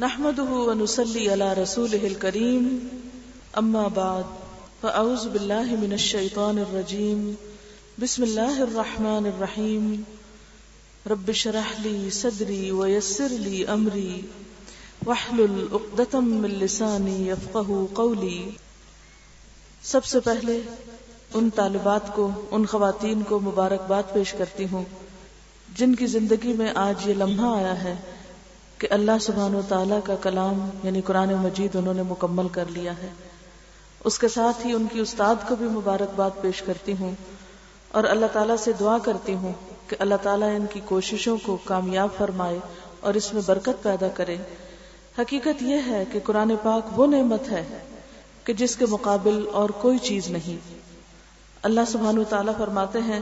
نحمده ونسلي على رسوله الكريم. أما بعد، فأعوذ بالله من الشيطان الرجيم. بسم الله الرحمن الرحيم. رب شرح لي صدري ويسر لي أمري. واحلل عقدة من لساني يفقه قولي. سب سے پہلے ان طالبات کو، ان خواتین کو مبارکباد پیش کرتی ہوں، جن کی زندگی میں آج یہ لمحہ آیا ہے۔ کہ اللہ سبحان و تعالیٰ کا کلام یعنی قرآن مجید انہوں نے مکمل کر لیا ہے۔ اس کے ساتھ ہی ان کی استاد کو بھی مبارکباد پیش کرتی ہوں اور اللہ تعالیٰ سے دعا کرتی ہوں کہ اللہ تعالیٰ ان کی کوششوں کو کامیاب فرمائے اور اس میں برکت پیدا کرے۔ حقیقت یہ ہے کہ قرآن پاک وہ نعمت ہے کہ جس کے مقابل اور کوئی چیز نہیں۔ اللہ سبحان و تعالیٰ فرماتے ہیں،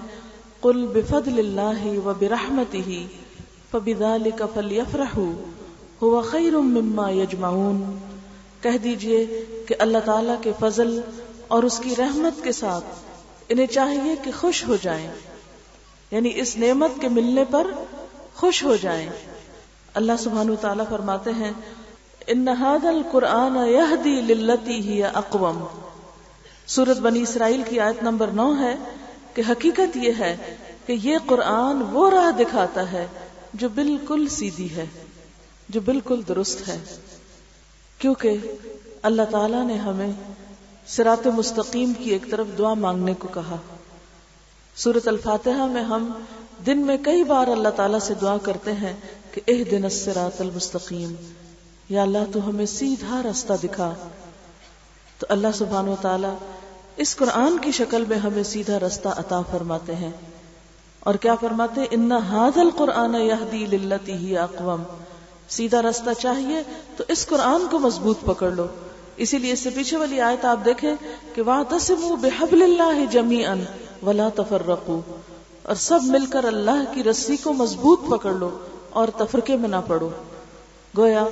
قل بفضل اللہ و برحمتی ہی فبذلك فليفرحوا، هو خير مما يجمعون۔ کہہ دیجیے کہ اللہ تعالی کے فضل اور اس کی رحمت کے ساتھ انہیں چاہیے کہ خوش ہو جائیں۔ یعنی اس نعمت کے ملنے پر خوش ہو جائیں۔ اللہ سبحانہ تعالیٰ فرماتے ہیں، ان هذا القرآن يهدي للتي هي اقوم۔ سورت بنی اسرائیل کی آیت نمبر نو ہے کہ حقیقت یہ ہے کہ یہ قرآن وہ راہ دکھاتا ہے جو بالکل سیدھی ہے، جو بالکل درست ہے۔ کیونکہ اللہ تعالی نے ہمیں سرات مستقیم کی ایک طرف دعا مانگنے کو کہا۔ سورت الفاتحہ میں ہم دن میں کئی بار اللہ تعالیٰ سے دعا کرتے ہیں کہ اہ دن سرات المستقیم۔ یا اللہ تو ہمیں سیدھا راستہ دکھا۔ تو اللہ سبحان و تعالیٰ اس قرآن کی شکل میں ہمیں سیدھا راستہ عطا فرماتے ہیں۔ اور کیا فرماتے ان ہاد القرآن یہدی للتی ہی اقوام سیدھا راستہ چاہیے تو اس قرآن کو مضبوط پکڑ لو۔ اسی لیے اس سے پیچھے والی آیت آپ دیکھیں کہ وہاں تسم بحبل اللہ جمی ان ولا تفر اور سب مل کر اللہ کی رسی کو مضبوط پکڑ لو اور تفرقے میں نہ پڑو۔ گویا،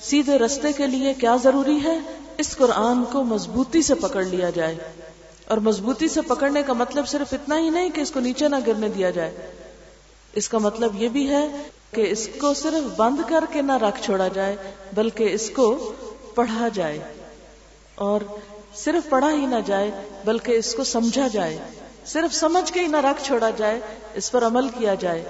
سیدھے رستے کے لیے کیا ضروری ہے؟ اس قرآن کو مضبوطی سے پکڑ لیا جائے۔ اور مضبوطی سے پکڑنے کا مطلب صرف اتنا ہی نہیں کہ اس کو نیچے نہ گرنے دیا جائے۔ اس کا مطلب یہ بھی ہے کہ اس کو صرف بند کر کے نہ رکھ چھوڑا جائے، بلکہ اس کو پڑھا جائے۔ اور صرف پڑھا ہی نہ جائے، بلکہ اس کو سمجھا جائے۔ صرف سمجھ کے ہی نہ رکھ چھوڑا جائے، اس پر عمل کیا جائے۔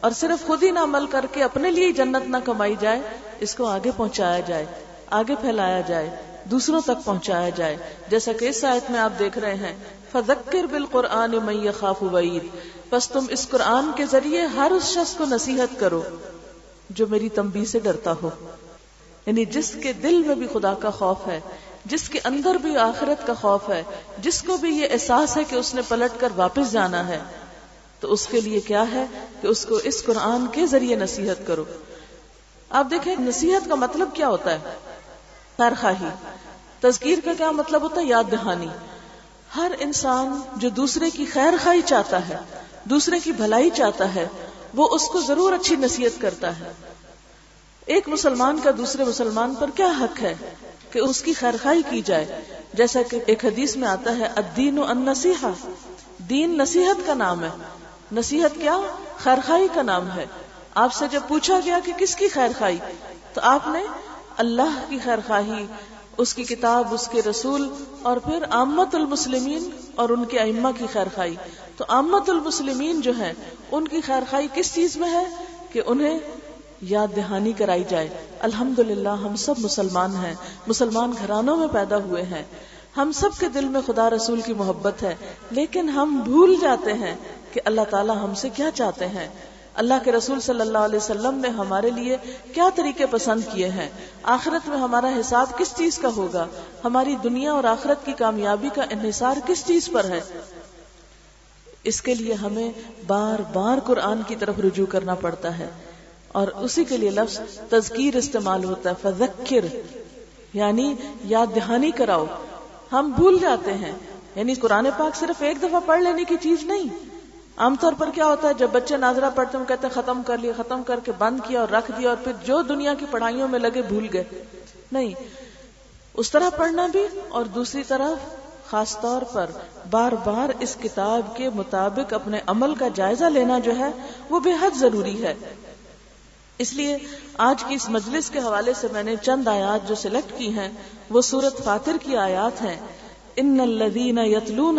اور صرف خود ہی نہ عمل کر کے اپنے لیے جنت نہ کمائی جائے، اس کو آگے پہنچایا جائے، آگے پھیلایا جائے۔ دوسروں تک پہنچایا جائے۔ جیسا کہ اس آیت میں آپ دیکھ رہے ہیں فذکر بالقرآن من یخاف وعید بس تم اس قرآن کے ذریعے ہر اس شخص کو نصیحت کرو جو میری تمبی سے ڈرتا ہو۔ یعنی جس کے دل میں بھی خدا کا خوف ہے، جس کے اندر بھی آخرت کا خوف ہے، جس کو بھی یہ احساس ہے کہ اس نے پلٹ کر واپس جانا ہے۔ تو اس کے لیے کیا ہے کہ اس کو اس قرآن کے ذریعے نصیحت کرو۔ آپ دیکھیں، نصیحت کا مطلب کیا ہوتا ہے؟ خواہی تذکیر کا کیا مطلب ہوتا ہے؟ یاد دہانی۔ ہر انسان جو دوسرے کی خیر خواہی چاہتا ہے، دوسرے کی بھلائی چاہتا ہے، وہ اس کو ضرور اچھی نصیحت کرتا ہے۔ ایک مسلمان کا دوسرے مسلمان پر کیا حق ہے کہ اس کی خیر خواہی کی جائے؟ جیسا کہ ایک حدیث میں آتا ہے، الدین و نصیحا دین نصیحت کا نام ہے۔ نصیحت کیا؟ خیر خواہی کا نام ہے۔ آپ سے جب پوچھا گیا کہ کس کی خیر خواہی تو آپ نے اللہ کی خیر خواہی اس کی کتاب، اس کے رسول اور پھر آمت المسلمین اور ان کے ائمہ کی خیر خائی تو آمت المسلمین جو ہے ان کی خیر خائی کس چیز میں ہے؟ کہ انہیں یاد دہانی کرائی جائے۔ الحمد ہم سب مسلمان ہیں۔ مسلمان گھرانوں میں پیدا ہوئے ہیں۔ ہم سب کے دل میں خدا رسول کی محبت ہے، لیکن ہم بھول جاتے ہیں کہ اللہ تعالیٰ ہم سے کیا چاہتے ہیں۔ اللہ کے رسول صلی اللہ علیہ وسلم نے ہمارے لیے کیا طریقے پسند کیے ہیں؟ آخرت میں ہمارا حساب کس چیز کا ہوگا؟ ہماری دنیا اور آخرت کی کامیابی کا انحصار کس چیز پر ہے؟ اس کے لیے ہمیں بار بار قرآن کی طرف رجوع کرنا پڑتا ہے اور اسی کے لیے لفظ تذکیر استعمال ہوتا ہے، فذکر یعنی یاد دہانی کراؤ۔ ہم بھول جاتے ہیں یعنی قرآن پاک صرف ایک دفعہ پڑھ لینے کی چیز نہیں۔ عام طور پر کیا ہوتا ہے؟ جب بچے ناظرہ پڑھتے ہیں کہتے ہیں، ختم کر لیا، ختم کر کے بند کیا اور رکھ دیا اور پھر جو دنیا کی پڑھائیوں میں لگے بھول گئے۔ نہیں، اس طرح پڑھنا بھی اور دوسری طرف خاص طور پر بار بار اس کتاب کے مطابق اپنے عمل کا جائزہ لینا جو ہے، وہ بے حد ضروری ہے۔ اس لیے آج کی اس مجلس کے حوالے سے میں نے چند آیات جو سلیکٹ کی ہیں، وہ سورت فاتر کی آیات ہیں۔ ان الذين يتلون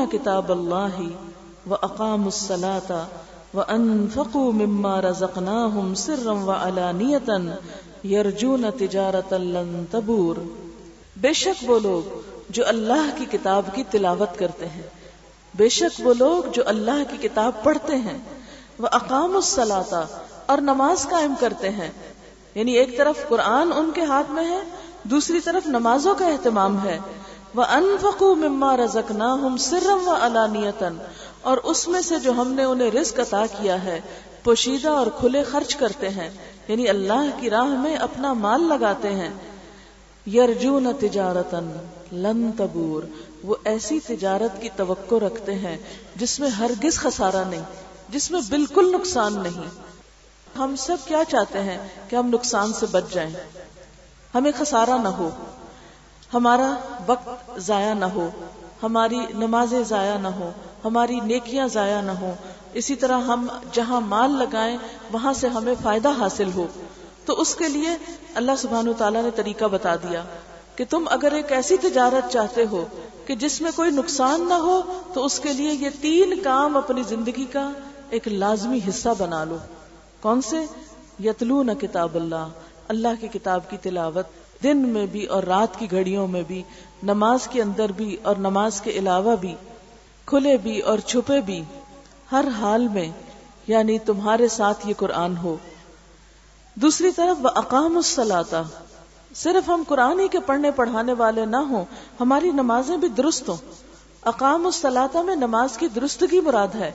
كتاب الله واقاموا الصلاه وانفقوا مما رزقناهم سرا وعلانيه يرجون تجارة لن تبور۔ بے شک وہ لوگ جو اللہ کی کتاب کی تلاوت کرتے ہیں۔ بے شک وہ لوگ جو اللہ کی کتاب پڑھتے ہیں۔ وہ اقام الصلاتا اور نماز قائم کرتے ہیں۔ یعنی ایک طرف قرآن ان کے ہاتھ میں ہے، دوسری طرف نمازوں کا اہتمام ہے۔ وہ انفقو مما رزک نہ ہم سرم و علانیتن اور اس میں سے جو ہم نے انہیں رزق عطا کیا ہے، پوشیدہ اور کھلے خرچ کرتے ہیں۔ یعنی اللہ کی راہ میں اپنا مال لگاتے ہیں۔ یرجون تجارتن لن تبور۔ وہ ایسی تجارت کی توقع رکھتے ہیں جس میں ہرگز خسارہ نہیں، جس میں بالکل نقصان نہیں۔ ہم سب کیا چاہتے ہیں کہ ہم نقصان سے بچ جائیں۔ ہمیں خسارہ نہ ہو۔ ہمارا وقت ضائع نہ ہو۔ ہماری نمازیں ضائع نہ ہو۔ ہماری نیکیاں ضائع نہ ہو اسی طرح ہم جہاں مال لگائیں، وہاں سے ہمیں فائدہ حاصل ہو۔ تو اس کے لیے اللہ سبحان تعالیٰ نے طریقہ بتا دیا کہ تم اگر ایک ایسی تجارت چاہتے ہو کہ جس میں کوئی نقصان نہ ہو، تو اس کے لیے یہ تین کام اپنی زندگی کا ایک لازمی حصہ بنا لو۔ کون سے؟ یتلون کتاب اللہ۔ اللہ کی کتاب کی تلاوت دن میں بھی اور رات کی گھڑیوں میں بھی، نماز کے اندر بھی اور نماز کے علاوہ بھی۔ کھلے بھی اور چھپے بھی ہر حال میں یعنی تمہارے ساتھ یہ قرآن ہو۔ دوسری طرف اقام السلاتا صرف ہم قرآن ہی کے پڑھنے پڑھانے والے نہ ہوں، ہماری نمازیں بھی درست ہوں۔ اقام السلاتا میں نماز کی درستگی مراد ہے۔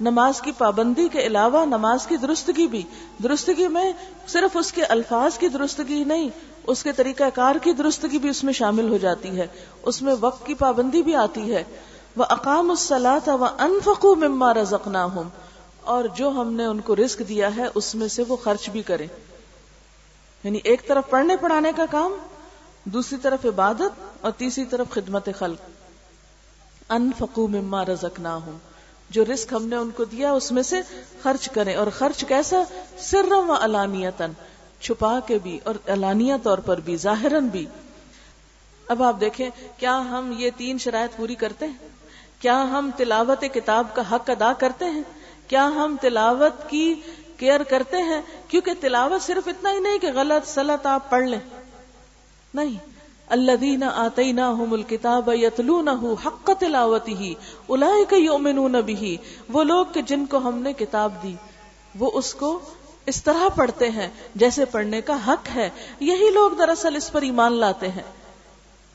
نماز کی پابندی کے علاوہ نماز کی درستگی بھی۔ درستگی میں صرف اس کے الفاظ کی درستگی نہیں، اس کے طریقہ کار کی درستگی بھی اس میں شامل ہو جاتی ہے۔ اس میں وقت کی پابندی بھی آتی ہے۔ وہ اقام السلاط و انفقو مما رزقنا ہوں اور جو ہم نے ان کو رزق دیا ہے، اس میں سے وہ خرچ بھی کریں۔ یعنی ایک طرف پڑھنے پڑھانے کا کام، دوسری طرف عبادت اور تیسری طرف خدمت خلق۔ انفقو مما رزقنا ہوں جو رزق ہم نے ان کو دیا، اس میں سے خرچ کریں۔ اور خرچ کیسا؟ سرم و علانیتن چھپا کے بھی اور علانیہ طور پر بھی ظاہرن بھی۔ اب آپ دیکھیں، کیا ہم یہ تین شرائط پوری کرتے ہیں؟ کیا ہم تلاوت کتاب کا حق ادا کرتے ہیں؟ کیا ہم تلاوت کی کیئر کرتے ہیں؟ کیونکہ تلاوت صرف اتنا ہی نہیں کہ غلط سلط آپ پڑھ لیں۔ نہیں۔ اللہ دینا آتے نہ کتاب یتلو نہ حق تلاوتی ہی الا یومنون بھی وہ لوگ کہ جن کو ہم نے کتاب دی، وہ اس کو اس طرح پڑھتے ہیں جیسے پڑھنے کا حق ہے۔ یہی لوگ دراصل اس پر ایمان لاتے ہیں۔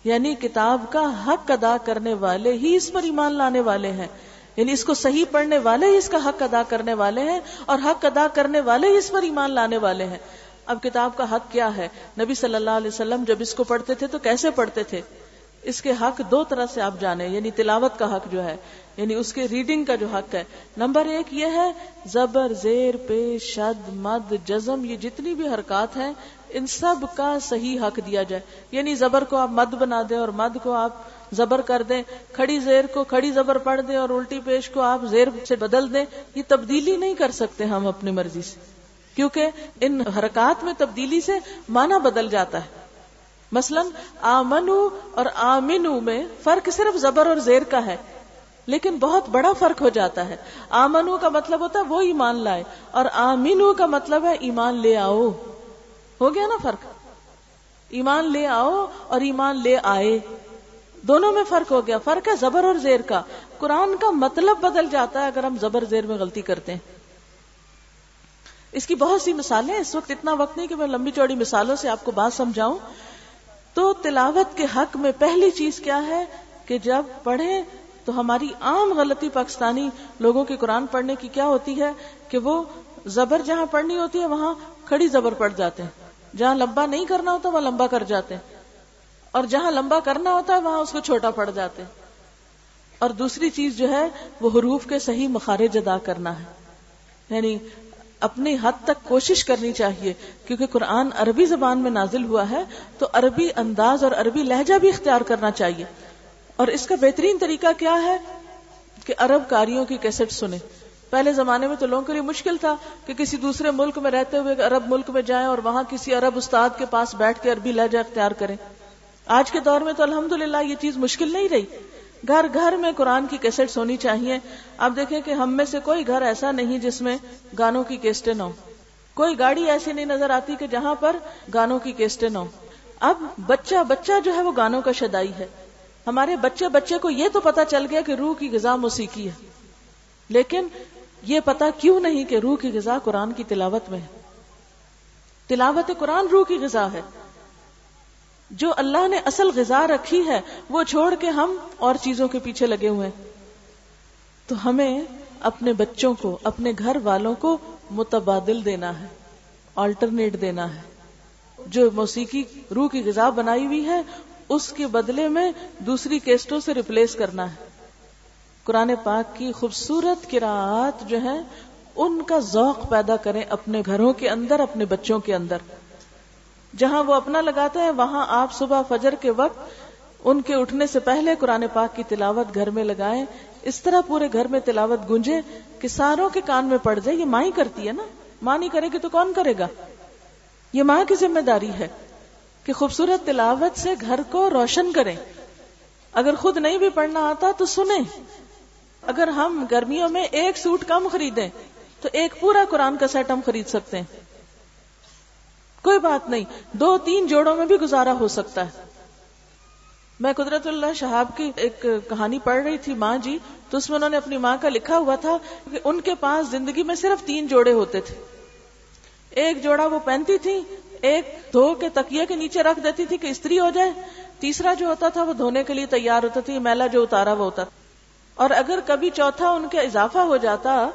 یعنی کتاب کا حق ادا کرنے والے ہی اس پر ایمان لانے والے ہیں۔ یعنی اس کو صحیح پڑھنے والے ہی اس کا حق ادا کرنے والے ہیں اور حق ادا کرنے والے ہی اس پر ایمان لانے والے ہیں۔ اب کتاب کا حق کیا ہے؟ نبی صلی اللہ علیہ وسلم جب اس کو پڑھتے تھے تو کیسے پڑھتے تھے؟ اس کے حق دو طرح سے آپ جانے یعنی تلاوت کا حق جو ہے یعنی اس کے ریڈنگ کا جو حق ہے۔ نمبر ایک یہ ہے، زبر، زیر، پیش، شد، مد، جزم، یہ جتنی بھی حرکات ہیں ان سب کا صحیح حق دیا جائے۔ یعنی زبر کو آپ مد بنا دیں اور مد کو آپ زبر کر دیں۔ کھڑی زیر کو کھڑی زبر پڑھ دیں اور الٹی پیش کو آپ زیر سے بدل دیں۔ یہ تبدیلی نہیں کر سکتے ہم اپنی مرضی سے۔ کیونکہ ان حرکات میں تبدیلی سے معنی بدل جاتا ہے۔ مثلا آمنو اور آمنو میں فرق صرف زبر اور زیر کا ہے، لیکن بہت بڑا فرق ہو جاتا ہے۔ آمنو کا مطلب ہوتا ہے وہ ایمان لائے اور آمینو کا مطلب ہے ایمان لے آؤ۔ ہو گیا نا فرق؟ ایمان لے آؤ اور ایمان لے آئے۔ دونوں میں فرق ہو گیا۔ فرق ہے زبر اور زیر کا۔ قرآن کا مطلب بدل جاتا ہے اگر ہم زبر زیر میں غلطی کرتے ہیں۔ اس کی بہت سی مثالیں اس وقت اتنا وقت نہیں کہ میں لمبی چوڑی مثالوں سے آپ کو بات سمجھاؤں۔ تو تلاوت کے حق میں پہلی چیز کیا ہے کہ جب پڑھیں تو ہماری عام غلطی پاکستانی لوگوں کے قرآن پڑھنے کی کیا ہوتی ہے کہ وہ زبر جہاں پڑھنی ہوتی ہے وہاں کھڑی زبر پڑھ جاتے ہیں۔ جہاں لمبا نہیں کرنا ہوتا وہاں لمبا کر جاتے ہیں۔ اور جہاں لمبا کرنا ہوتا ہے وہاں اس کو چھوٹا پڑ جاتے ہیں۔ اور دوسری چیز جو ہے، وہ حروف کے صحیح مخارج ادا کرنا ہے۔ یعنی اپنی حد تک کوشش کرنی چاہیے، کیونکہ قرآن عربی زبان میں نازل ہوا ہے، تو عربی انداز اور عربی لہجہ بھی اختیار کرنا چاہیے۔ اور اس کا بہترین طریقہ کیا ہے؟ کہ عرب کاریوں کی کیسٹ سنیں۔ پہلے زمانے میں تو لوگوں کے لیے مشکل تھا کہ کسی دوسرے ملک میں رہتے ہوئے عرب ملک میں جائیں اور وہاں کسی عرب استاد کے پاس بیٹھ کے عربی لہجہ اختیار کریں۔ آج کے دور میں تو الحمد یہ چیز مشکل نہیں رہی۔ گھر گھر میں قرآن کی کیسٹ ہونی چاہیے۔ آپ دیکھیں کہ ہم میں سے کوئی گھر ایسا نہیں جس میں گانوں کی کیسٹیں نہ ہو کوئی گاڑی ایسی نہیں نظر آتی کہ جہاں پر گانوں کی کیسٹیں نہ ہو اب بچہ بچہ جو ہے وہ گانوں کا شدائی ہے۔ ہمارے بچے بچے کو یہ تو پتا چل گیا کہ روح کی غذا موسیقی ہے۔ لیکن یہ پتا کیوں نہیں کہ روح کی غذا قرآن کی تلاوت میں ہے؟ تلاوت قرآن روح کی غذا ہے۔ جو اللہ نے اصل غذا رکھی ہے، وہ چھوڑ کے ہم اور چیزوں کے پیچھے لگے ہوئے تو ہمیں اپنے بچوں کو، اپنے گھر والوں کو متبادل دینا ہے آلٹرنیٹ دینا ہے۔ جو موسیقی روح کی غذا بنائی ہوئی ہے، اس کے بدلے میں دوسری کیسٹوں سے ریپلیس کرنا ہے۔ قرآن پاک کی خوبصورت کراعت جو ہے ان کا ذوق پیدا کریں اپنے گھروں کے اندر، اپنے بچوں کے اندر۔ جہاں وہ اپنا لگاتا ہے وہاں آپ صبح فجر کے وقت ان کے اٹھنے سے پہلے قرآن پاک کی تلاوت گھر میں لگائیں۔ اس طرح پورے گھر میں تلاوت گونجے کہ ساروں کے کان میں پڑ جائے، یہ ماں ہی کرتی ہے نا۔ ماں نہیں کرے گی تو کون کرے گا؟ یہ ماں کی ذمہ داری ہے کہ خوبصورت تلاوت سے گھر کو روشن کریں۔ اگر خود نہیں بھی پڑھنا آتا تو سنیں۔ اگر ہم گرمیوں میں ایک سوٹ کم خریدیں، تو ایک پورا قرآن کا سیٹ ہم خرید سکتے ہیں۔ کوئی بات نہیں، دو تین جوڑوں میں بھی گزارا ہو سکتا ہے۔ میں قدرت اللہ شہاب کی ایک کہانی پڑھ رہی تھی، ماں جی تو اس میں انہوں نے اپنی ماں کا لکھا ہوا تھا کہ ان کے پاس زندگی میں صرف تین جوڑے ہوتے تھے۔ ایک جوڑا وہ پہنتی تھی، ایک دھو کے تکیے کے نیچے رکھ دیتی تھی کہ استری ہو جائے۔ تیسرا جو ہوتا تھا وہ دھونے کے لیے تیار ہوتا تھی میلا جو اتارا وہ ہوتا تھا۔ اور اگر کبھی چوتھا ان کا اضافہ ہو جاتا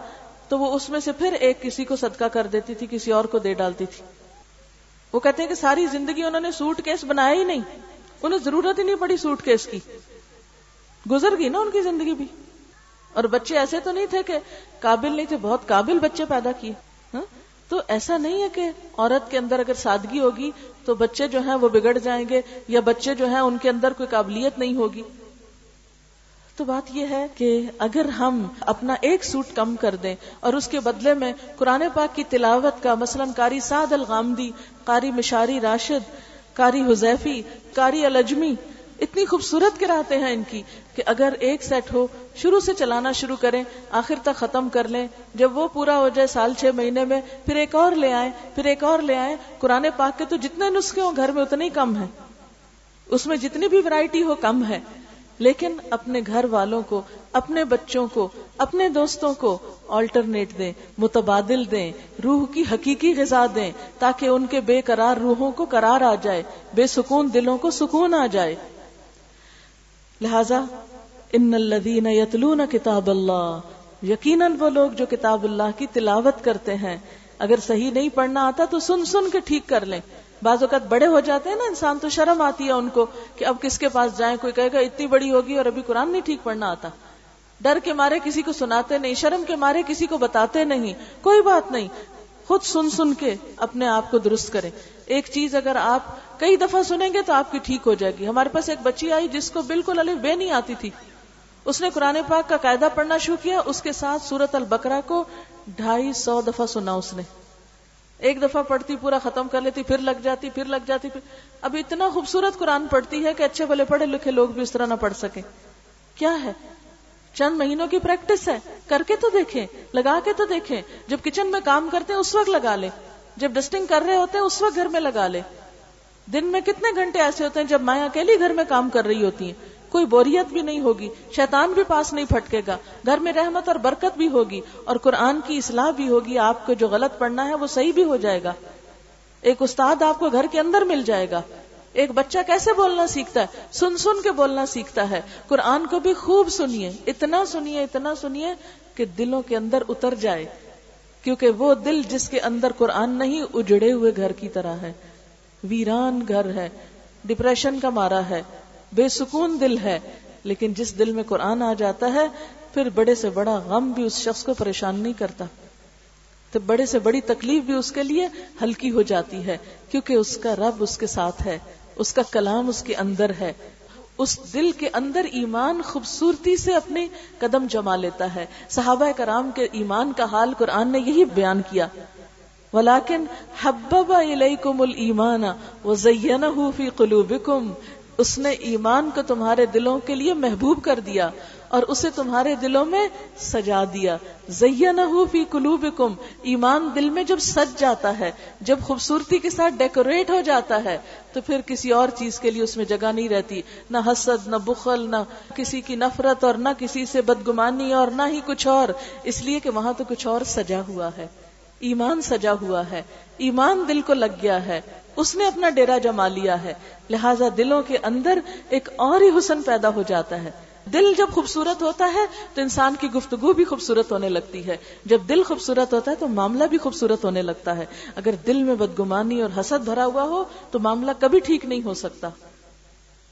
تو وہ اس میں سے پھر ایک کسی کو صدقہ کر دیتی تھی، کسی اور کو دے ڈالتی تھی۔ وہ کہتے ہیں کہ ساری زندگی انہوں نے سوٹ کیس بنایا ہی نہیں۔ انہیں ضرورت ہی نہیں پڑی سوٹ کیس کی۔ گزر گئی نا ان کی زندگی بھی۔ اور بچے ایسے تو نہیں تھے کہ قابل نہیں تھے، بہت قابل بچے پیدا کیے۔ ہاں؟ تو ایسا نہیں ہے کہ عورت کے اندر اگر سادگی ہوگی تو بچے جو ہیں وہ بگڑ جائیں گے یا بچے جو ہیں ان کے اندر کوئی قابلیت نہیں ہوگی۔ تو بات یہ ہے کہ اگر ہم اپنا ایک سوٹ کم کر دیں اور اس کے بدلے میں قرآن پاک کی تلاوت کا مثلا کاری سعد الغامدی، قاری مشاری راشد کاری حذیفی کاری الجمی اتنی خوبصورت کراتے ہیں ان کی کہ اگر ایک سیٹ ہو، شروع سے چلانا شروع کریں، آخر تک ختم کر لیں، جب وہ پورا ہو جائے سال چھ مہینے میں، پھر ایک اور لے آئیں، پھر ایک اور لے آئیں، قرآن پاک کے تو جتنے نسخے ہوں گھر میں اتنے ہی کم ہے اس میں جتنی بھی ورائٹی ہو کم ہے۔ لیکن اپنے گھر والوں کو، اپنے بچوں کو، اپنے دوستوں کو آلٹرنیٹ دیں، متبادل دیں، روح کی حقیقی غذا دیں، تاکہ ان کے بے قرار روحوں کو قرار آ جائے، بے سکون دلوں کو سکون آ جائے۔ لہذا، ان الذین یتلون کتاب اللہ، یقیناً وہ لوگ جو کتاب اللہ کی تلاوت کرتے ہیں۔ اگر صحیح نہیں پڑھنا آتا تو سن سن کے ٹھیک کر لیں۔ بعض اوقات بڑے ہو جاتے ہیں نا، انسان تو شرم آتی ہے ان کو کہ اب کس کے پاس جائیں، کوئی کہے گا اتنی بڑی ہوگی اور ابھی قرآن نہیں ٹھیک پڑھنا آتا۔ ڈر کے مارے کسی کو سناتے نہیں، شرم کے مارے کسی کو بتاتے نہیں، کوئی بات نہیں۔ خود سن سن کے اپنے آپ کو درست کریں۔ ایک چیز اگر آپ کئی دفعہ سنیں گے تو آپ کی ٹھیک ہو جائے گی۔ ہمارے پاس ایک بچی آئی جس کو بالکل الف بے نہیں آتی تھی۔ اس نے قرآن پاک کا قاعدہ پڑھنا شروع کیا، اس کے ساتھ سورت البکرا کو ڈھائی سو دفعہ سنا اس نے۔ ایک دفعہ پڑھتی، پورا ختم کر لیتی، پھر لگ جاتی، پھر لگ جاتی، پھر۔ اب اتنا خوبصورت قرآن پڑھتی ہے کہ اچھے بھلے پڑھے لکھے لوگ بھی اس طرح نہ پڑھ سکیں۔ کیا ہے؟ چند مہینوں کی پریکٹس ہے۔ کر کے تو دیکھیں، لگا کے تو دیکھیں۔ جب کچن میں کام کرتے ہیں، اس وقت لگا لے جب ڈسٹنگ کر رہے ہوتے ہیں، اس وقت گھر میں لگا لے دن میں کتنے گھنٹے ایسے ہوتے ہیں جب مائیں اکیلی گھر میں کام کر رہی ہوتی ہیں؟ کوئی بوریت بھی نہیں ہوگی، شیطان بھی پاس نہیں پھٹکے گا، گھر میں رحمت اور برکت بھی ہوگی اور قرآن کی اصلاح بھی ہوگی، آپ کو جو غلط پڑھنا ہے وہ صحیح بھی ہو جائے گا۔ ایک استاد آپ کو گھر کے اندر مل جائے گا۔ ایک بچہ کیسے بولنا سیکھتا ہے؟ سن سن کے بولنا سیکھتا ہے۔ قرآن کو بھی خوب سنیے، اتنا سنیے اتنا سنیے کہ دلوں کے اندر اتر جائے۔ کیونکہ وہ دل جس کے اندر قرآن نہیں، اجڑے ہوئے گھر کی طرح ہے۔ ویران گھر ہے۔ ڈپریشن کا مارا ہے۔ بے سکون دل ہے، لیکن جس دل میں قرآن آ جاتا ہے، پھر بڑے سے بڑا غم بھی اس شخص کو پریشان نہیں کرتا۔ تو بڑے سے بڑی تکلیف بھی اس کے لیے ہلکی ہو جاتی ہے، کیونکہ اس کا رب اس کے ساتھ ہے، اس کا کلام اس کے اندر ہے۔ اس دل کے اندر ایمان خوبصورتی سے اپنے قدم جما لیتا ہے۔ صحابہ کرام کے ایمان کا حال قرآن نے یہی بیان کیا۔ ولاکن حبب الیکم الایمان وزینہ فی قلوبکم اس نے ایمان کو تمہارے دلوں کے لیے محبوب کر دیا اور اسے تمہارے دلوں میں سجا دیا۔ زینہ فی قلوبکم، ایمان دل میں جب سج جاتا ہے، جب خوبصورتی کے ساتھ ڈیکوریٹ ہو جاتا ہے، تو پھر کسی اور چیز کے لیے اس میں جگہ نہیں رہتی۔ نہ حسد، نہ بخل، نہ کسی کی نفرت اور نہ کسی سے بدگمانی اور نہ ہی کچھ اور۔ اس لیے کہ وہاں تو کچھ اور سجا ہوا ہے۔ ایمان سجا ہوا ہے۔ ایمان دل کو لگ گیا ہے۔ اس نے اپنا ڈیرا جما لیا ہے۔ لہذا دلوں کے اندر ایک اور ہی حسن پیدا ہو جاتا ہے۔ دل جب خوبصورت ہوتا ہے تو انسان کی گفتگو بھی خوبصورت ہونے لگتی ہے۔ جب دل خوبصورت ہوتا ہے تو معاملہ بھی خوبصورت ہونے لگتا ہے۔ اگر دل میں بدگمانی اور حسد بھرا ہوا ہو تو معاملہ کبھی ٹھیک نہیں ہو سکتا۔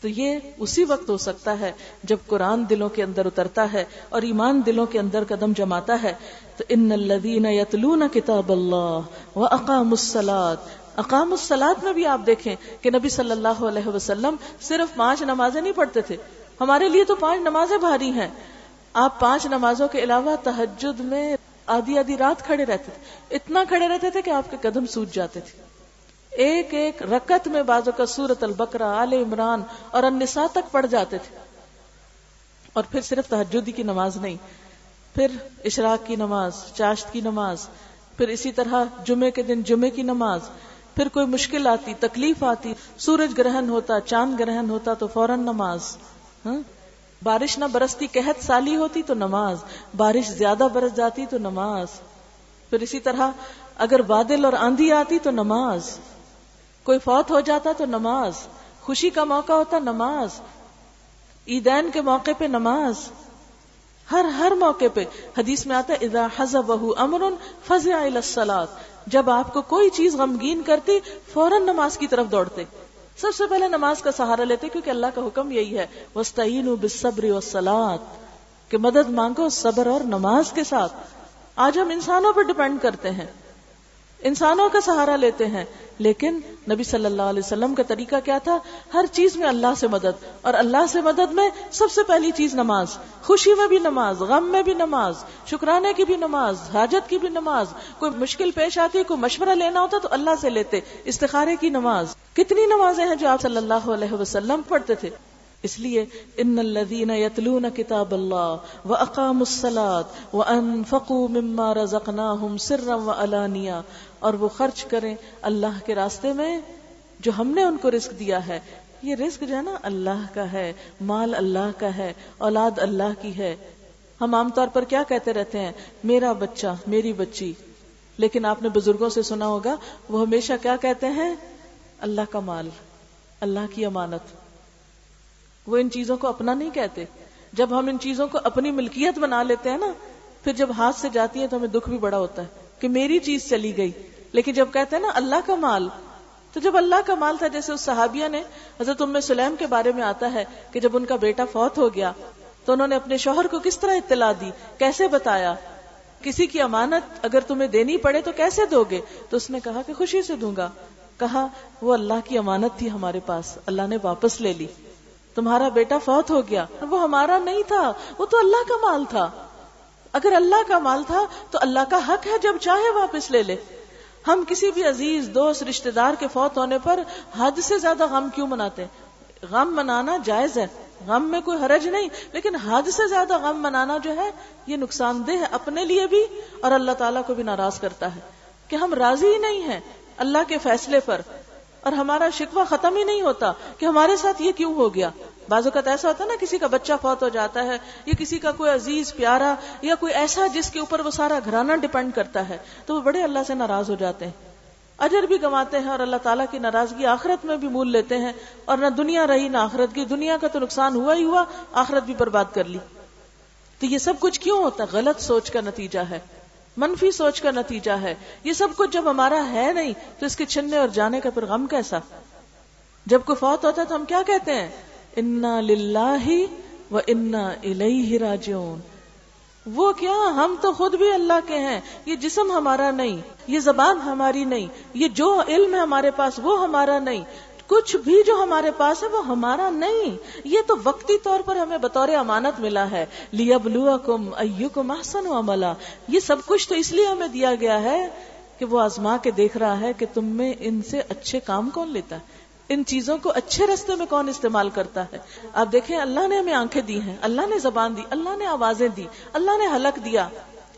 تو یہ اسی وقت ہو سکتا ہے جب قرآن دلوں کے اندر اترتا ہے اور ایمان دلوں کے اندر قدم جماتا ہے۔ تو ان الذین یتلون کتاب اللہ و اقام الصلاۃ اقام الصلاۃ میں بھی آپ دیکھیں کہ نبی صلی اللہ علیہ وسلم صرف پانچ نمازیں نہیں پڑھتے تھے۔ ہمارے لیے تو پانچ نمازیں بھاری ہیں۔ آپ پانچ نمازوں کے علاوہ تحجد میں آدھی آدھی رات کھڑے رہتے تھے۔ اتنا کھڑے رہتے تھے کہ آپ کے قدم سوج جاتے تھے۔ ایک ایک رکت میں بازو کا سورت البکرا آل عمران اور النساء تک پڑ جاتے تھے۔ اور پھر صرف تحجدی کی نماز نہیں، پھر اشراق کی نماز، چاشت کی نماز، پھر اسی طرح جمعے کے دن جمعے کی نماز، پھر کوئی مشکل آتی، تکلیف آتی، سورج گرہن ہوتا، چاند گرہن ہوتا تو فوراً نماز ہاں؟ بارش نہ برستی، قحط سالی ہوتی تو نماز، بارش زیادہ برس جاتی تو نماز۔ پھر اسی طرح اگر بادل اور آندھی آتی تو نماز۔ کوئی فوت ہو جاتا تو نماز، خوشی کا موقع ہوتا نماز، عیدین کے موقع پہ نماز۔ ہر ہر موقع پہ۔ حدیث میں آتا ہے، اذا حزب امر فزع جب آپ کو کوئی چیز غمگین کرتی فوراً نماز کی طرف دوڑتے۔ سب سے پہلے نماز کا سہارا لیتے، کیونکہ اللہ کا حکم یہی ہے وسطین بالصبر والصلاۃ کہ مدد مانگو صبر اور نماز کے ساتھ۔ آج ہم انسانوں پر ڈپینڈ کرتے ہیں۔ انسانوں کا سہارا لیتے ہیں۔ لیکن نبی صلی اللہ علیہ وسلم کا طریقہ کیا تھا؟ ہر چیز میں اللہ سے مدد۔ اور اللہ سے مدد میں سب سے پہلی چیز نماز۔ خوشی میں بھی نماز، غم میں بھی نماز، شکرانے کی بھی نماز، حاجت کی بھی نماز۔ کوئی مشکل پیش آتی، کوئی مشورہ لینا ہوتا تو اللہ سے لیتے۔ استخارے کی نماز۔ کتنی نمازیں ہیں جو آپ صلی اللہ علیہ وسلم پڑھتے تھے؟ اس لیے ان الذين يتلون كتاب الله واقاموا الصلاه وانفقوا مما رزقناهم سرا وعلانيا اور وہ خرچ کریں اللہ کے راستے میں جو ہم نے ان کو رزق دیا ہے۔ یہ رزق جو ہے نا اللہ کا ہے، مال اللہ کا ہے، اولاد اللہ کی ہے۔ ہم عام طور پر کیا کہتے رہتے ہیں؟ میرا بچہ، میری بچی۔ لیکن آپ نے بزرگوں سے سنا ہوگا، وہ ہمیشہ کیا کہتے ہیں؟ اللہ کا مال، اللہ کی امانت۔ وہ ان چیزوں کو اپنا نہیں کہتے۔ جب ہم ان چیزوں کو اپنی ملکیت بنا لیتے ہیں نا، پھر جب ہاتھ سے جاتی ہیں تو ہمیں دکھ بھی بڑا ہوتا ہے کہ میری چیز چلی گئی۔ لیکن جب کہتے ہیں نا اللہ کا مال، تو جب اللہ کا مال تھا، جیسے اس صحابیہ نے حضرت ام سلیم کے بارے میں آتا ہے کہ جب ان کا بیٹا فوت ہو گیا، تو انہوں نے اپنے شوہر کو کس طرح اطلاع دی؟ کیسے بتایا؟ کسی کی امانت اگر تمہیں دینی پڑے تو کیسے دو گے؟ تو اس نے کہا کہ خوشی سے دوں گا۔ کہا، وہ اللہ کی امانت تھی ہمارے پاس، اللہ نے واپس لے لی۔ تمہارا بیٹا فوت ہو گیا، وہ ہمارا نہیں تھا، وہ تو اللہ کا مال تھا۔ اگر اللہ کا مال تھا تو اللہ کا حق ہے جب چاہے واپس لے لے۔ ہم کسی بھی عزیز، دوست رشتے دار کے فوت ہونے پر حد سے زیادہ غم کیوں مناتے؟ غم منانا جائز ہے۔ غم میں کوئی حرج نہیں، لیکن حد سے زیادہ غم منانا جو ہے، یہ نقصان دہ ہے اپنے لیے بھی اور اللہ تعالیٰ کو بھی ناراض کرتا ہے کہ ہم راضی ہی نہیں ہیں اللہ کے فیصلے پر اور ہمارا شکوہ ختم ہی نہیں ہوتا کہ ہمارے ساتھ یہ کیوں ہو گیا۔ بعض اوقات ایسا ہوتا ہے نا، کسی کا بچہ فوت ہو جاتا ہے، یا کسی کا کوئی عزیز، پیارا، یا کوئی ایسا جس کے اوپر وہ سارا گھرانہ ڈپینڈ کرتا ہے، تو وہ بڑے اللہ سے ناراض ہو جاتے ہیں۔ اجر بھی گنواتے ہیں اور اللہ تعالیٰ کی ناراضگی آخرت میں بھی مول لیتے ہیں، اور نہ دنیا رہی نہ آخرت کی۔ دنیا کا تو نقصان ہوا ہی ہوا، آخرت بھی برباد کر لی۔ تو یہ سب کچھ کیوں ہوتا ہے؟ غلط سوچ کا نتیجہ ہے۔ منفی سوچ کا نتیجہ ہے۔ یہ سب کچھ جب ہمارا ہے نہیں، تو اس کے چھننے اور جانے کا پھر غم کیسا؟ جب کوئی فوت ہوتا ہے تو ہم کیا کہتے ہیں؟ انا للہ و انا الیہ راجعون۔ وہ کیا؟ ہم تو خود بھی اللہ کے ہیں۔ یہ جسم ہمارا نہیں، یہ زبان ہماری نہیں، یہ جو علم ہے ہمارے پاس وہ ہمارا نہیں۔ کچھ بھی جو ہمارے پاس ہے وہ ہمارا نہیں۔ یہ تو وقتی طور پر ہمیں بطور امانت ملا ہے۔ لیا بلو کم کم احسن عملہ یہ سب کچھ تو اس لیے ہمیں دیا گیا ہے کہ وہ آزما کے دیکھ رہا ہے کہ تم میں ان سے اچھے کام کون لیتا ہے۔ ان چیزوں کو اچھے رستے میں کون استعمال کرتا ہے؟ آپ دیکھیں، اللہ نے ہمیں آنکھیں دی ہیں، اللہ نے زبان دی، اللہ نے آوازیں دی، اللہ نے حلق دیا،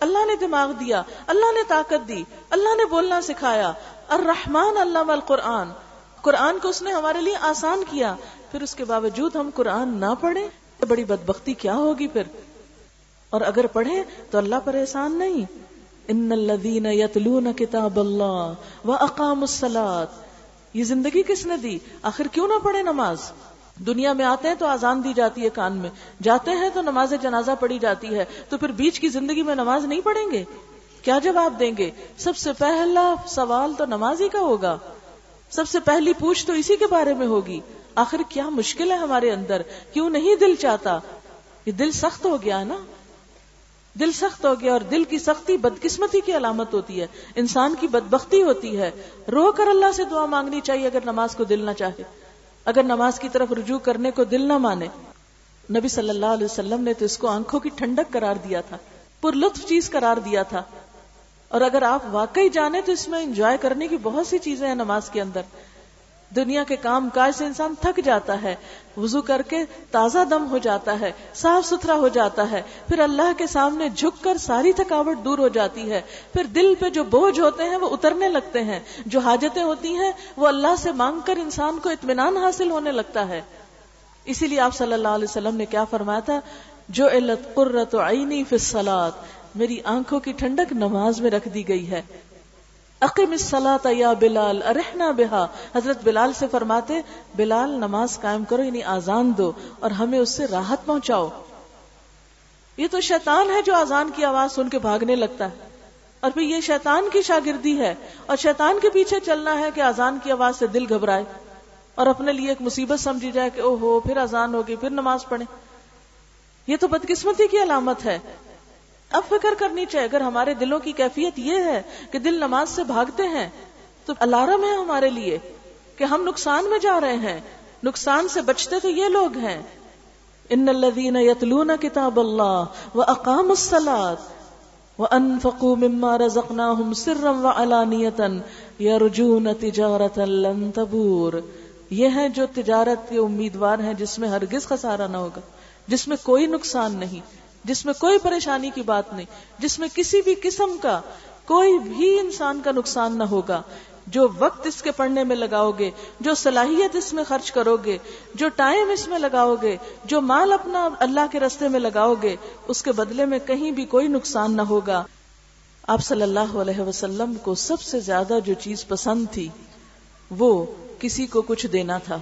اللہ نے دماغ دیا، اللہ نے طاقت دی، اللہ نے بولنا سکھایا۔ الرحمن اللہ والقرآن قرآن کو اس نے ہمارے لیے آسان کیا، پھر اس کے باوجود ہم قرآن نہ پڑھیں بڑی بدبختی کیا ہوگی پھر؟ اور اگر پڑھیں تو اللہ پر احسان نہیں۔ ان الذين يتلون كتاب الله واقاموا الصلاه یہ زندگی کس نے دی؟ آخر کیوں نہ پڑھے نماز؟ دنیا میں آتے ہیں تو آزان دی جاتی ہے کان میں، جاتے ہیں تو نماز جنازہ پڑھی جاتی ہے، تو پھر بیچ کی زندگی میں نماز نہیں پڑھیں گے؟ کیا جواب دیں گے؟ سب سے پہلا سوال تو نماز ہی کا ہوگا۔ سب سے پہلی پوچھ تو اسی کے بارے میں ہوگی۔ آخر کیا مشکل ہے ہمارے اندر؟ کیوں نہیں دل چاہتا؟ یہ دل سخت ہو گیا نا؟ دل سخت ہو گیا اور دل کی سختی بدقسمتی کی علامت ہوتی ہے۔ انسان کی بدبختی ہوتی ہے۔ رو کر اللہ سے دعا مانگنی چاہیے اگر نماز کو دل نہ چاہے۔ اگر نماز کی طرف رجوع کرنے کو دل نہ مانے۔ نبی صلی اللہ علیہ وسلم نے تو اس کو آنکھوں کی ٹھنڈک قرار دیا تھا۔ پر لطف چیز قرار دیا تھا۔ اور اگر آپ واقعی جانے تو اس میں انجوائے کرنے کی بہت سی چیزیں ہیں نماز کے اندر۔ دنیا کے کام کاج سے انسان تھک جاتا ہے، وضو کر کے تازہ دم ہو جاتا ہے، صاف ستھرا ہو جاتا ہے، پھر اللہ کے سامنے جھک کر ساری تھکاوٹ دور ہو جاتی ہے، پھر دل پہ جو بوجھ ہوتے ہیں وہ اترنے لگتے ہیں، جو حاجتیں ہوتی ہیں وہ اللہ سے مانگ کر انسان کو اطمینان حاصل ہونے لگتا ہے۔ اسی لیے آپ صلی اللہ علیہ وسلم نے کیا فرمایا تھا؟ جو علت قرت عینی فی الصلاۃ، میری آنکھوں کی ٹھنڈک نماز میں رکھ دی گئی ہے۔ اقیم الصلاۃ یا بلال، ارحنا بہا۔ حضرت بلال سے فرماتے، بلال نماز قائم کرو یعنی آزان دو اور ہمیں اس سے راحت پہنچاؤ۔ یہ تو شیطان ہے جو آزان کی آواز سن کے بھاگنے لگتا ہے۔ اور پھر یہ شیطان کی شاگردی ہے۔ اور شیطان کے پیچھے چلنا ہے کہ آزان کی آواز سے دل گھبرائے۔ اور اپنے لیے ایک مصیبت سمجھی جائے کہ او ہو پھر آزان ہوگی، پھر نماز پڑھے یہ تو بدقسمتی کی علامت ہے۔ اب فکر کرنی چاہیے، اگر ہمارے دلوں کی کیفیت یہ ہے کہ دل نماز سے بھاگتے ہیں، تو الارم ہے ہمارے لیے کہ ہم نقصان میں جا رہے ہیں۔ نقصان سے بچتے تو یہ لوگ ہیں۔ ان الذين يتلون كتاب الله واقاموا الصلاه وانفقوا مما رزقناهم سرا وعلانيه يرجون تجاره لن تبور۔ یہ ہیں جو تجارت کے امیدوار ہیں، جس میں ہرگز خسارہ نہ ہوگا، جس میں کوئی نقصان نہیں۔ جس میں کوئی پریشانی کی بات نہیں، جس میں کسی بھی قسم کا کوئی بھی انسان کا نقصان نہ ہوگا۔ جو وقت اس کے پڑھنے میں لگاؤ گے، جو صلاحیت اس میں خرچ کرو گے، جو ٹائم اس میں لگاؤ گے، جو مال اپنا اللہ کے رستے میں لگاؤ گے، اس کے بدلے میں کہیں بھی کوئی نقصان نہ ہوگا۔ آپ صلی اللہ علیہ وسلم کو سب سے زیادہ جو چیز پسند تھی، وہ کسی کو کچھ دینا تھا۔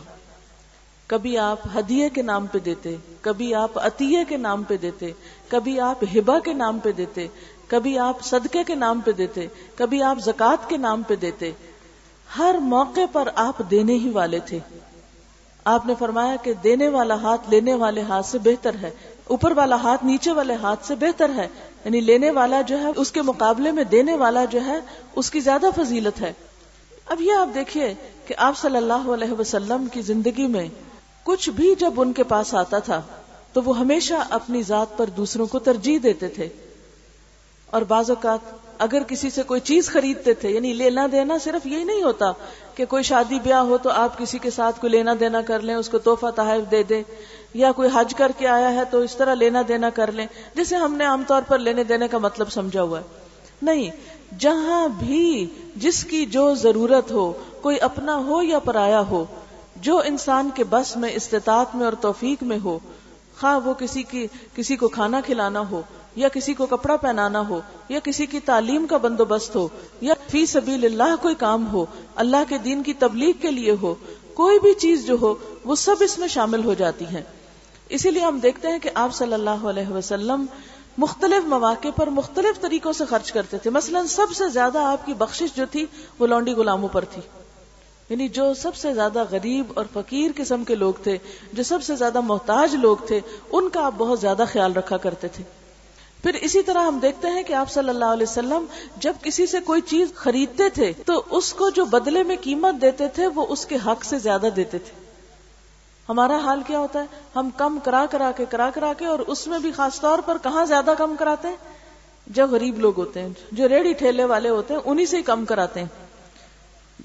کبھی آپ ہدیے کے نام پہ دیتے، کبھی آپ عطیے کے نام پہ دیتے، کبھی آپ ہبا کے نام پہ دیتے، کبھی آپ صدقے کے نام پہ دیتے، کبھی آپ زکات کے نام پہ دیتے۔ ہر موقع پر آپ دینے ہی والے تھے۔ آپ نے فرمایا کہ دینے والا ہاتھ لینے والے ہاتھ سے بہتر ہے، اوپر والا ہاتھ نیچے والے ہاتھ سے بہتر ہے۔ یعنی لینے والا جو ہے، اس کے مقابلے میں دینے والا جو ہے، اس کی زیادہ فضیلت ہے۔ اب یہ آپ دیکھیے کہ آپ صلی اللہ علیہ وسلم کی زندگی میں کچھ بھی جب ان کے پاس آتا تھا، تو وہ ہمیشہ اپنی ذات پر دوسروں کو ترجیح دیتے تھے۔ اور بعض اوقات اگر کسی سے کوئی چیز خریدتے تھے یعنی لینا دینا صرف یہی نہیں ہوتا کہ کوئی شادی بیاہ ہو تو آپ کسی کے ساتھ کوئی لینا دینا کر لیں، اس کو توحفہ تحائف دے دیں، یا کوئی حج کر کے آیا ہے تو اس طرح لینا دینا کر لیں۔ جسے ہم نے عام طور پر لینے دینے کا مطلب سمجھا ہوا ہے۔ نہیں، جہاں بھی جس کی جو ضرورت ہو، کوئی اپنا ہو یا پرایا ہو جو انسان کے بس میں استطاعت میں اور توفیق میں ہو، خواہ وہ کسی کی، کسی کو کھانا کھلانا ہو، یا کسی کو کپڑا پہنانا ہو، یا کسی کی تعلیم کا بندوبست ہو، یا فی سبیل اللہ کوئی کام ہو، اللہ کے دین کی تبلیغ کے لیے ہو، کوئی بھی چیز جو ہو، وہ سب اس میں شامل ہو جاتی ہیں۔ اسی لیے ہم دیکھتے ہیں کہ آپ صلی اللہ علیہ وسلم مختلف مواقع پر مختلف طریقوں سے خرچ کرتے تھے۔ مثلا سب سے زیادہ آپ کی بخشش جو تھی، وہ لونڈی غلاموں پر تھی۔ یعنی جو سب سے زیادہ غریب اور فقیر قسم کے لوگ تھے، جو سب سے زیادہ محتاج لوگ تھے، ان کا آپ بہت زیادہ خیال رکھا کرتے تھے۔ پھر اسی طرح ہم دیکھتے ہیں کہ آپ صلی اللہ علیہ وسلم جب کسی سے کوئی چیز خریدتے تھے، تو اس کو جو بدلے میں قیمت دیتے تھے، وہ اس کے حق سے زیادہ دیتے تھے۔ ہمارا حال کیا ہوتا ہے؟ ہم کم کرا کرا کے، کرا کرا کے، اور اس میں بھی خاص طور پر کہاں زیادہ کم کراتے ہیں؟ جو غریب لوگ ہوتے ہیں، جو ریڑھی ٹھیلے والے ہوتے ہیں، انہی سے ہی کم کراتے ہیں۔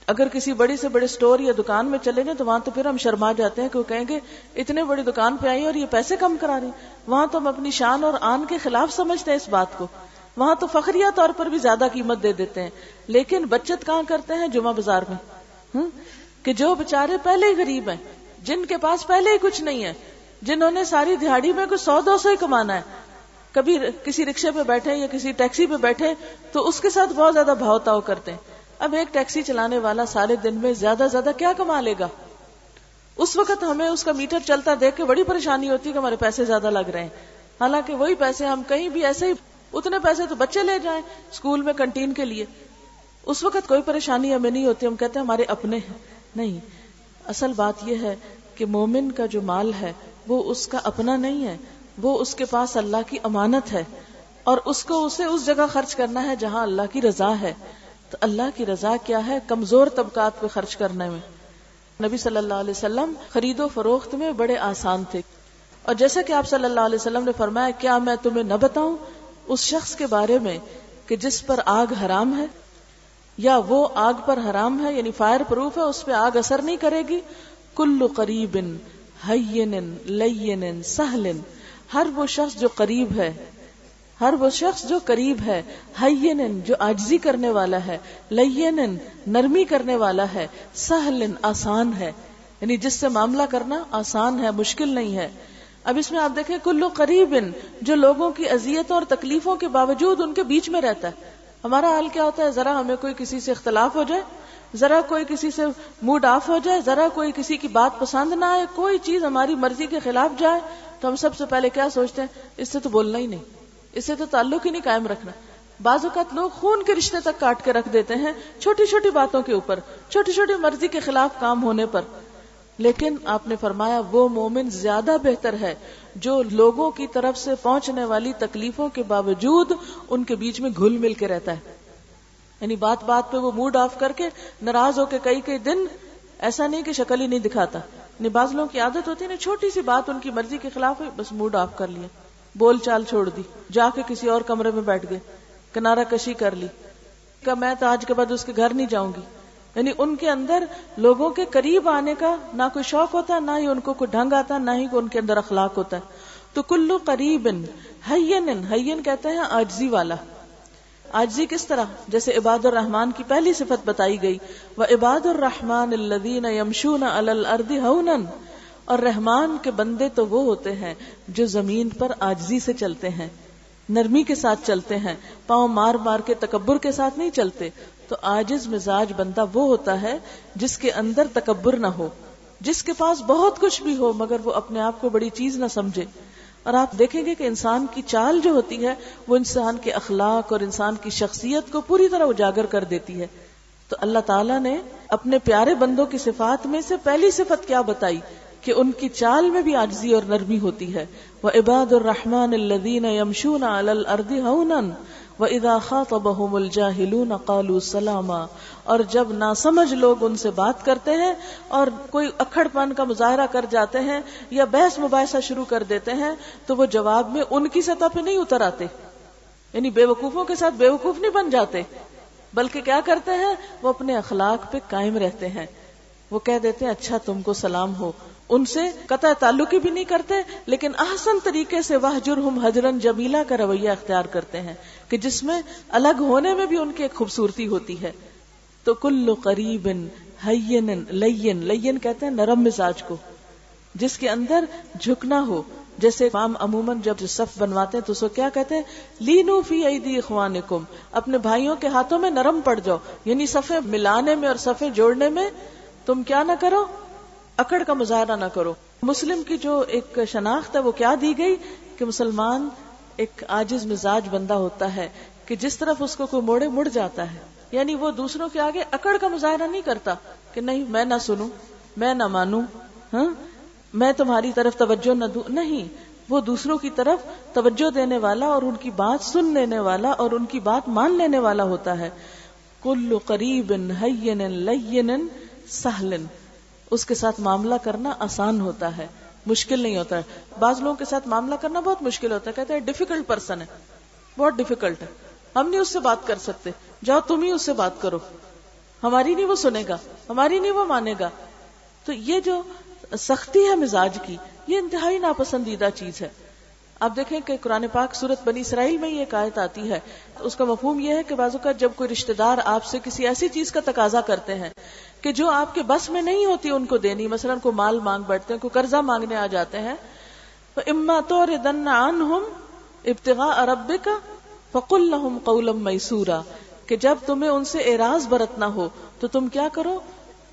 اگر کسی بڑی سے بڑے سٹور یا دکان میں چلے جائیں تو وہاں تو پھر ہم شرما جاتے ہیں کہ وہ کہیں گے، اتنے بڑی دکان پہ آئی اور یہ پیسے کم کرا رہی وہاں تو ہم اپنی شان اور آن کے خلاف سمجھتے ہیں اس بات کو۔ وہاں تو فخریہ طور پر بھی زیادہ قیمت دے دیتے ہیں۔ لیکن بچت کہاں کرتے ہیں جمعہ بازار میں؟ کہ جو بےچارے پہلے ہی غریب ہیں، جن کے پاس پہلے ہی کچھ نہیں ہے، جنہوں نے ساری دہاڑی میں کچھ سو دو سو ہی کمانا ہے۔ کبھی کسی رکشے پہ بیٹھے یا کسی ٹیکسی پہ بیٹھے تو اس کے ساتھ بہت زیادہ بھاؤ تاؤ کرتے ہیں۔ اب ایک ٹیکسی چلانے والا سارے دن میں زیادہ زیادہ کیا کما لے گا؟ اس وقت ہمیں اس کا میٹر چلتا دیکھ کے بڑی پریشانی ہوتی ہے کہ ہمارے پیسے زیادہ لگ رہے ہیں۔ حالانکہ وہی پیسے ہم کہیں بھی ایسے ہی، اتنے پیسے تو بچے لے جائیں اسکول میں کنٹین کے لیے۔ اس وقت کوئی پریشانی ہمیں نہیں ہوتی، ہم کہتے ہیں ہمارے اپنے ہیں۔ نہیں، اصل بات یہ ہے کہ مومن کا جو مال ہے، وہ اس کا اپنا نہیں ہے، وہ اس کے پاس اللہ کی امانت ہے۔ اور اس کو اسے اس جگہ خرچ کرنا ہے جہاں اللہ کی رضا ہے۔ تو اللہ کی رضا کیا ہے کمزور طبقات پہ خرچ کرنے میں۔ نبی صلی اللہ علیہ وسلم خرید و فروخت میں بڑے آسان تھے۔ اور جیسا کہ آپ صلی اللہ علیہ وسلم نے فرمایا، کیا میں تمہیں نہ بتاؤں اس شخص کے بارے میں کہ جس پر آگ حرام ہے؟ یا وہ آگ پر حرام ہے یعنی فائر پروف ہے، اس پہ آگ اثر نہیں کرے گی؟ کل قریب ہر وہ شخص جو قریب ہے ہر وہ شخص جو قریب ہے ہین جو آجزی کرنے والا ہے لین نرمی کرنے والا ہے سہلن آسان ہے۔ یعنی جس سے معاملہ کرنا آسان ہے، مشکل نہیں ہے۔ اب اس میں آپ دیکھیں، کلو قریب جو لوگوں کی اذیتوں اور تکلیفوں کے باوجود ان کے بیچ میں رہتا ہے۔ ہمارا حال کیا ہوتا ہے؟ ذرا ہمیں کوئی کسی سے اختلاف ہو جائے، ذرا کوئی کسی سے موڈ آف ہو جائے، ذرا کوئی کسی کی بات پسند نہ آئے، کوئی چیز ہماری مرضی کے خلاف جائے، تو ہم سب سے پہلے کیا سوچتے ہیں؟ اس سے تو بولنا ہی نہیں۔ اس سے تو تعلق ہی نہیں قائم رکھنا۔ بعض اوقات لوگ خون کے رشتے تک کاٹ کے رکھ دیتے ہیں چھوٹی چھوٹی باتوں کے اوپر، چھوٹی چھوٹی مرضی کے خلاف کام ہونے پر۔ لیکن آپ نے فرمایا، وہ مومن زیادہ بہتر ہے جو لوگوں کی طرف سے پہنچنے والی تکلیفوں کے باوجود ان کے بیچ میں گھل مل کے رہتا ہے۔ یعنی بات بات پہ وہ موڈ آف کر کے ناراض ہو کے کئی کئی دن ایسا نہیں کہ شکل ہی نہیں دکھاتا۔ یعنی بعض لوگوں کی عادت ہوتی ہے نا، چھوٹی سی بات ان کی مرضی کے خلاف بس موڈ آف کر لیا بول چال چھوڑ دی۔ جا کے کسی اور کمرے میں بیٹھ گئے۔ کنارا کشی کر لی۔ کہ میں تو آج کے بعد اس کے گھر نہیں جاؤں گی۔ یعنی ان کے اندر لوگوں کے قریب آنے کا نہ کوئی شوق ہوتا، نہ ہی ان کو کوئی ڈھنگ آتا، نہ ہی ان کے اندر اخلاق ہوتا۔ ہے تو کلو قریب حین کہتے ہیں آجزی والا۔ آجزی کس طرح؟ جیسے عباد الرحمان کی پہلی صفت بتائی گئی۔ وہ عباد الرحمان الدین یمشون الارض ہونن اور رحمان کے بندے تو وہ ہوتے ہیں جو زمین پر آجزی سے چلتے ہیں، نرمی کے ساتھ چلتے ہیں، پاؤں مار مار کے تکبر کے ساتھ نہیں چلتے۔ تو آجز مزاج بندہ وہ ہوتا ہے جس کے اندر تکبر نہ ہو، جس کے پاس بہت کچھ بھی ہو، مگر وہ اپنے آپ کو بڑی چیز نہ سمجھے۔ اور آپ دیکھیں گے کہ انسان کی چال جو ہوتی ہے، وہ انسان کے اخلاق اور انسان کی شخصیت کو پوری طرح اجاگر کر دیتی ہے۔ تو اللہ تعالیٰ نے اپنے پیارے بندوں کی صفات میں سے پہلی صفت کیا بتائی؟ کہ ان کی چال میں بھی آجزی اور نرمی ہوتی ہے۔ وہ عباد الرحمان الدین یمشون الارض ہونن و ادا خاطبهم الجاهلون قالوا سلاما۔ اور جب نہ سمجھ لوگ ان سے بات کرتے ہیں اور کوئی اکھڑ پن کا مظاہرہ کر جاتے ہیں یا بحث مباحثہ شروع کر دیتے ہیں تو وہ جواب میں ان کی سطح پہ نہیں اتر آتے۔ یعنی بے وقوفوں کے ساتھ بے وقوف نہیں بن جاتے، بلکہ کیا کرتے ہیں؟ وہ اپنے اخلاق پہ قائم رہتے ہیں۔ وہ کہہ دیتے ہیں اچھا تم کو سلام ہو۔ ان سے قطع تعلق بھی نہیں کرتے، لیکن احسن طریقے سے وہ جرم حجرن جمیلا کا رویہ اختیار کرتے ہیں کہ جس میں الگ ہونے میں بھی ان کی ایک خوبصورتی ہوتی ہے۔ تو کل قریب لین لین کہتے ہیں نرم مزاج کو، جس کے اندر جھکنا ہو۔ جیسے امام عموماً جب صف بنواتے ہیں تو سو کیا کہتے ہیں؟ لینو فی ایدی اخوانکم، اپنے بھائیوں کے ہاتھوں میں نرم پڑ جاؤ یعنی صفے ملانے میں اور صفے جوڑنے میں تم کیا نہ کرو؟ اکڑ کا مظاہرہ نہ کرو۔ مسلم کی جو ایک شناخت ہے وہ کیا دی گئی؟ کہ مسلمان ایک آجز مزاج بندہ ہوتا ہے کہ جس طرف اس کو کوئی موڑے مڑ جاتا ہے۔ یعنی وہ دوسروں کے آگے اکڑ کا مظاہرہ نہیں کرتا کہ نہیں، میں نہ سنوں، میں نہ مانوں ہاں؟ میں تمہاری طرف توجہ نہ دوں۔ نہیں، وہ دوسروں کی طرف توجہ دینے والا اور ان کی بات سن لینے والا اور ان کی بات مان لینے والا ہوتا ہے۔ کل قریب سہلن۔ اس کے ساتھ معاملہ کرنا آسان ہوتا ہے، مشکل نہیں ہوتا ہے۔ بعض لوگوں کے ساتھ معاملہ کرنا بہت مشکل ہوتا ہے، کہتے ہیں ڈیفیکلٹ پرسن ہے، بہت ڈیفیکلٹ ہے۔ ہم نہیں اس سے بات کر سکتے۔ جاؤ تم ہی اس سے بات کرو۔ ہماری نہیں وہ سنے گا، ہماری نہیں وہ مانے گا۔ تو یہ جو سختی ہے مزاج کی، یہ انتہائی ناپسندیدہ چیز ہے۔ آپ دیکھیں کہ قرآن پاک صورت بنی اسرائیل میں یہ ایک آیت آتی ہے۔ اس کا مفہوم یہ ہے کہ بازو کا جب کوئی رشتہ دار آپ سے کسی ایسی چیز کا تقاضا کرتے ہیں کہ جو آپ کے بس میں نہیں ہوتی ان کو دینی، مثلا کو مال مانگ بیٹھتے ہیں، کوئی قرضہ مانگنے آ جاتے ہیں، تو اما تو ابتغاء ارب کا فق الحم میسورا کہ جب تمہیں ان سے اعراض برتنا ہو تو تم کیا کرو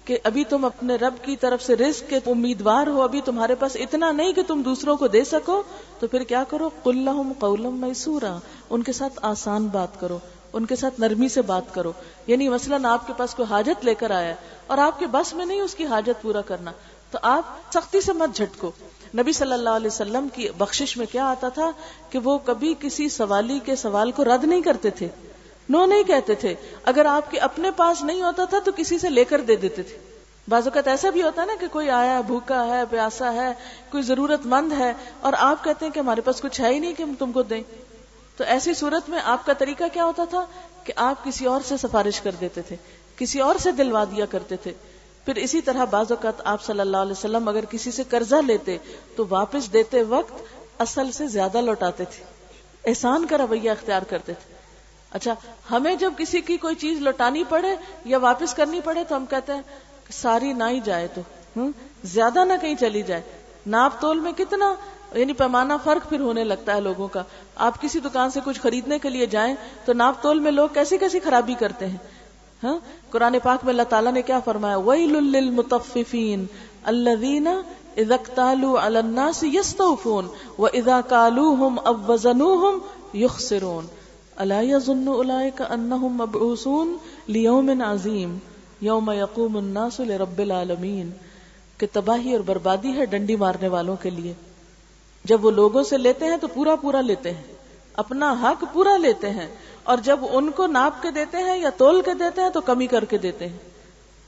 کہ ابھی تم اپنے رب کی طرف سے رزق کے امیدوار ہو، ابھی تمہارے پاس اتنا نہیں کہ تم دوسروں کو دے سکو، تو پھر کیا کرو؟ قلہم قولم میسورا ان کے ساتھ آسان بات کرو۔ ان کے ساتھ نرمی سے بات کرو۔ یعنی مثلا آپ کے پاس کوئی حاجت لے کر آیا اور آپ کے بس میں نہیں اس کی حاجت پورا کرنا، تو آپ سختی سے مت جھٹکو۔ نبی صلی اللہ علیہ وسلم کی بخشش میں کیا آتا تھا کہ وہ کبھی کسی سوالی کے سوال کو رد نہیں کرتے تھے۔ نو نہیں کہتے تھے۔ اگر آپ کے اپنے پاس نہیں ہوتا تھا تو کسی سے لے کر دے دیتے تھے۔ بعض اوقات ایسا بھی ہوتا ہے نا کہ کوئی آیا، بھوکا ہے، پیاسا ہے، کوئی ضرورت مند ہے اور آپ کہتے ہیں کہ ہمارے پاس کچھ ہے ہی نہیں کہ ہم تم کو دیں۔ تو ایسی صورت میں آپ کا طریقہ کیا ہوتا تھا کہ آپ کسی اور سے سفارش کر دیتے تھے، کسی اور سے دلوا دیا کرتے تھے۔ پھر اسی طرح بعض اوقات آپ صلی اللہ علیہ وسلم اگر کسی سے قرضہ لیتے تو واپس دیتے وقت اصل سے زیادہ لوٹاتے تھے۔ احسان کا رویہ اختیار کرتے تھے۔ اچھا ہمیں جب کسی کی کوئی چیز لوٹانی پڑے یا واپس کرنی پڑے تو ہم کہتے ہیں ساری نہ ہی جائے تو زیادہ نہ کہیں چلی جائے۔ ناپ تول میں کتنا یعنی پیمانہ فرق پھر ہونے لگتا ہے لوگوں کا۔ آپ کسی دکان سے کچھ خریدنے کے لیے جائیں تو ناپ تول میں لوگ کیسی کیسی خرابی کرتے ہیں۔ ہاں؟ قرآن پاک میں اللہ تعالیٰ نے کیا فرمایا؟ وَيْلُ لِلْمُطَفِّفِينَ الَّذِينَ اذا اكتالوا على الناس يستوفون واذا كالوهم او وزنوهم يخسرون الا يظن اولئك انهم مبعوثون ليوم عظيم يوم يقوم الناس لرب العالمين۔ کہ تباہی اور بربادی ہے ڈنڈی مارنے والوں کے لیے۔ جب وہ لوگوں سے لیتے ہیں تو پورا پورا لیتے ہیں، اپنا حق پورا لیتے ہیں، اور جب ان کو ناپ کے دیتے ہیں یا تول کے دیتے ہیں تو کمی کر کے دیتے ہیں۔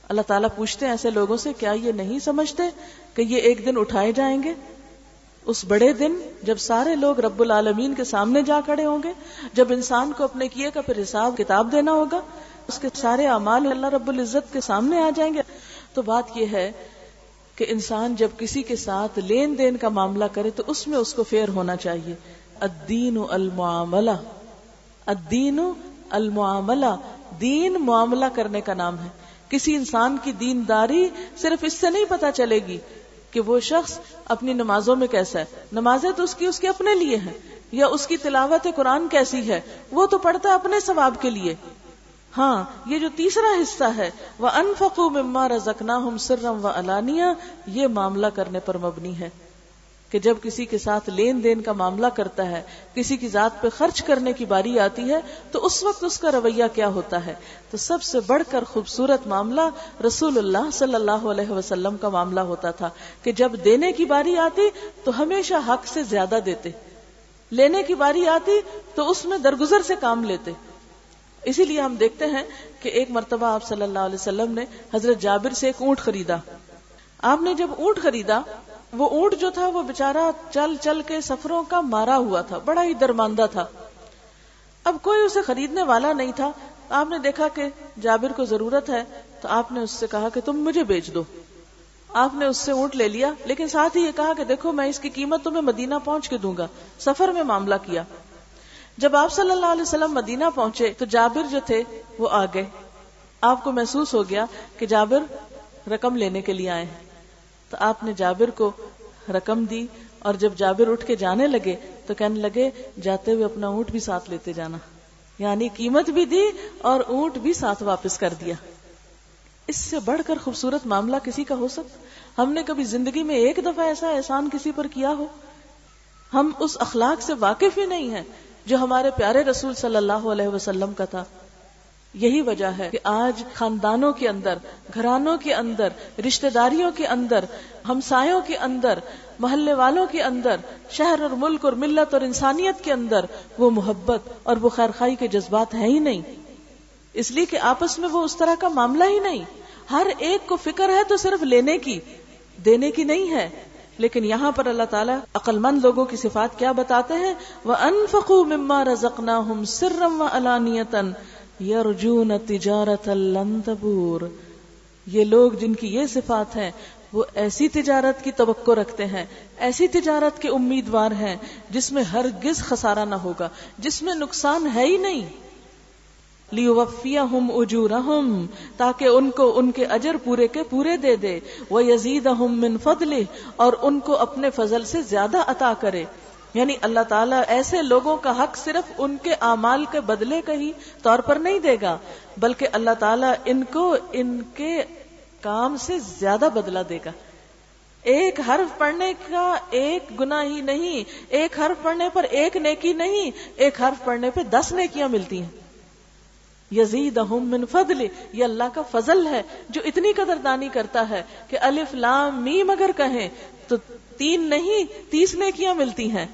اللہ تعالیٰ پوچھتے ہیں ایسے لوگوں سے، کیا یہ نہیں سمجھتے کہ یہ ایک دن اٹھائے جائیں گے؟ اس بڑے دن جب سارے لوگ رب العالمین کے سامنے جا کھڑے ہوں گے، جب انسان کو اپنے کیے کا پھر حساب کتاب دینا ہوگا، اس کے سارے اعمال اللہ رب العزت کے سامنے آ جائیں گے۔ تو بات یہ ہے کہ انسان جب کسی کے ساتھ لین دین کا معاملہ کرے تو اس میں اس کو فیئر ہونا چاہیے۔ الدین المعاملہ۔ الدین المعاملہ۔ دین معاملہ کرنے کا نام ہے۔ کسی انسان کی دینداری صرف اس سے نہیں پتا چلے گی کہ وہ شخص اپنی نمازوں میں کیسا ہے۔ نمازیں تو اس کی، اس کے اپنے لیے ہیں۔ یا اس کی تلاوت قرآن کیسی ہے۔ وہ تو پڑھتا ہے اپنے ثواب کے لیے۔ ہاں یہ جو تیسرا حصہ ہے وہ انفقو مما رزکنا ہم سرم و علانیہ یہ معاملہ کرنے پر مبنی ہے کہ جب کسی کے ساتھ لین دین کا معاملہ کرتا ہے، کسی کی ذات پہ خرچ کرنے کی باری آتی ہے، تو اس وقت اس کا رویہ کیا ہوتا ہے؟ تو سب سے بڑھ کر خوبصورت معاملہ رسول اللہ صلی اللہ علیہ وسلم کا معاملہ ہوتا تھا کہ جب دینے کی باری آتی تو ہمیشہ حق سے زیادہ دیتے، لینے کی باری آتی تو اس میں درگزر سے کام لیتے۔ اسی لیے ہم دیکھتے ہیں کہ ایک مرتبہ آپ صلی اللہ علیہ وسلم نے حضرت جابر سے ایک اونٹ خریدا۔ آپ نے جب اونٹ خریدا، وہ اونٹ جو تھا، وہ بےچارا چل چل کے سفروں کا مارا ہوا تھا، بڑا ہی درماندہ تھا۔ اب کوئی اسے خریدنے والا نہیں تھا۔ آپ نے دیکھا کہ جابر کو ضرورت ہے، تو آپ نے اس سے کہا کہ تم مجھے بیچ دو۔ آپ نے اس سے اونٹ لے لیا، لیکن ساتھ ہی یہ کہا کہ دیکھو، میں اس کی قیمت تمہیں مدینہ پہنچ کے دوں گا۔ سفر میں معاملہ کیا۔ جب آپ صلی اللہ علیہ وسلم مدینہ پہنچے تو جابر جو تھے وہ آ گئے۔ آپ کو محسوس ہو گیا کہ جابر رقم لینے کے لیے آئے تو آپ نے جابر کو رقم دی اور جب جابر اٹھ کے جانے لگے تو کہنے لگے، جاتے ہوئے اپنا اونٹ بھی ساتھ لیتے جانا۔ یعنی قیمت بھی دی اور اونٹ بھی ساتھ واپس کر دیا۔ اس سے بڑھ کر خوبصورت معاملہ کسی کا ہو سکتا۔ ہم نے کبھی زندگی میں ایک دفعہ ایسا احسان کسی پر کیا ہو؟ ہم اس اخلاق سے واقف ہی نہیں ہیں۔ جو ہمارے پیارے رسول صلی اللہ علیہ وسلم کا تھا۔ یہی وجہ ہے کہ آج خاندانوں کے اندر، گھرانوں کے اندر، رشتہ داریوں کے اندر، ہمسایوں کے اندر، محلے والوں کے اندر، شہر اور ملک اور ملت اور انسانیت کے اندر وہ محبت اور وہ خیر خائی کے جذبات ہیں ہی نہیں۔ اس لیے کہ آپس میں وہ اس طرح کا معاملہ ہی نہیں۔ ہر ایک کو فکر ہے تو صرف لینے کی، دینے کی نہیں ہے۔ لیکن یہاں پر اللہ تعالیٰ عقل مند لوگوں کی صفات کیا بتاتے ہیں؟ وہ انفقو مما رزقنا ہم سرم و علانیتن یارجون تجارت تبور۔ یہ لوگ جن کی یہ صفات ہیں، وہ ایسی تجارت کی توقع رکھتے ہیں، ایسی تجارت کے امیدوار ہیں جس میں ہر گز خسارہ نہ ہوگا، جس میں نقصان ہے ہی نہیں۔ لیوفیا ہم اجور تاکہ ان کو ان کے اجر پورے کے پورے دے دے۔ وہ یزید من فضل اور ان کو اپنے فضل سے زیادہ عطا کرے۔ یعنی اللہ تعالیٰ ایسے لوگوں کا حق صرف ان کے اعمال کے بدلے کا ہی طور پر نہیں دے گا، بلکہ اللہ تعالیٰ ان کو ان کے کام سے زیادہ بدلہ دے گا۔ ایک حرف پڑھنے کا ایک گنا ہی نہیں، ایک حرف پڑھنے پر ایک نیکی نہیں، ایک حرف پڑھنے پہ دس نیکیاں ملتی ہیں۔ یزید من فضل، یہ اللہ کا فضل ہے جو اتنی قدردانی کرتا ہے کہ الف لام میم اگر کہیں تو تین نہیں، تیس نیکیاں ملتی ہیں۔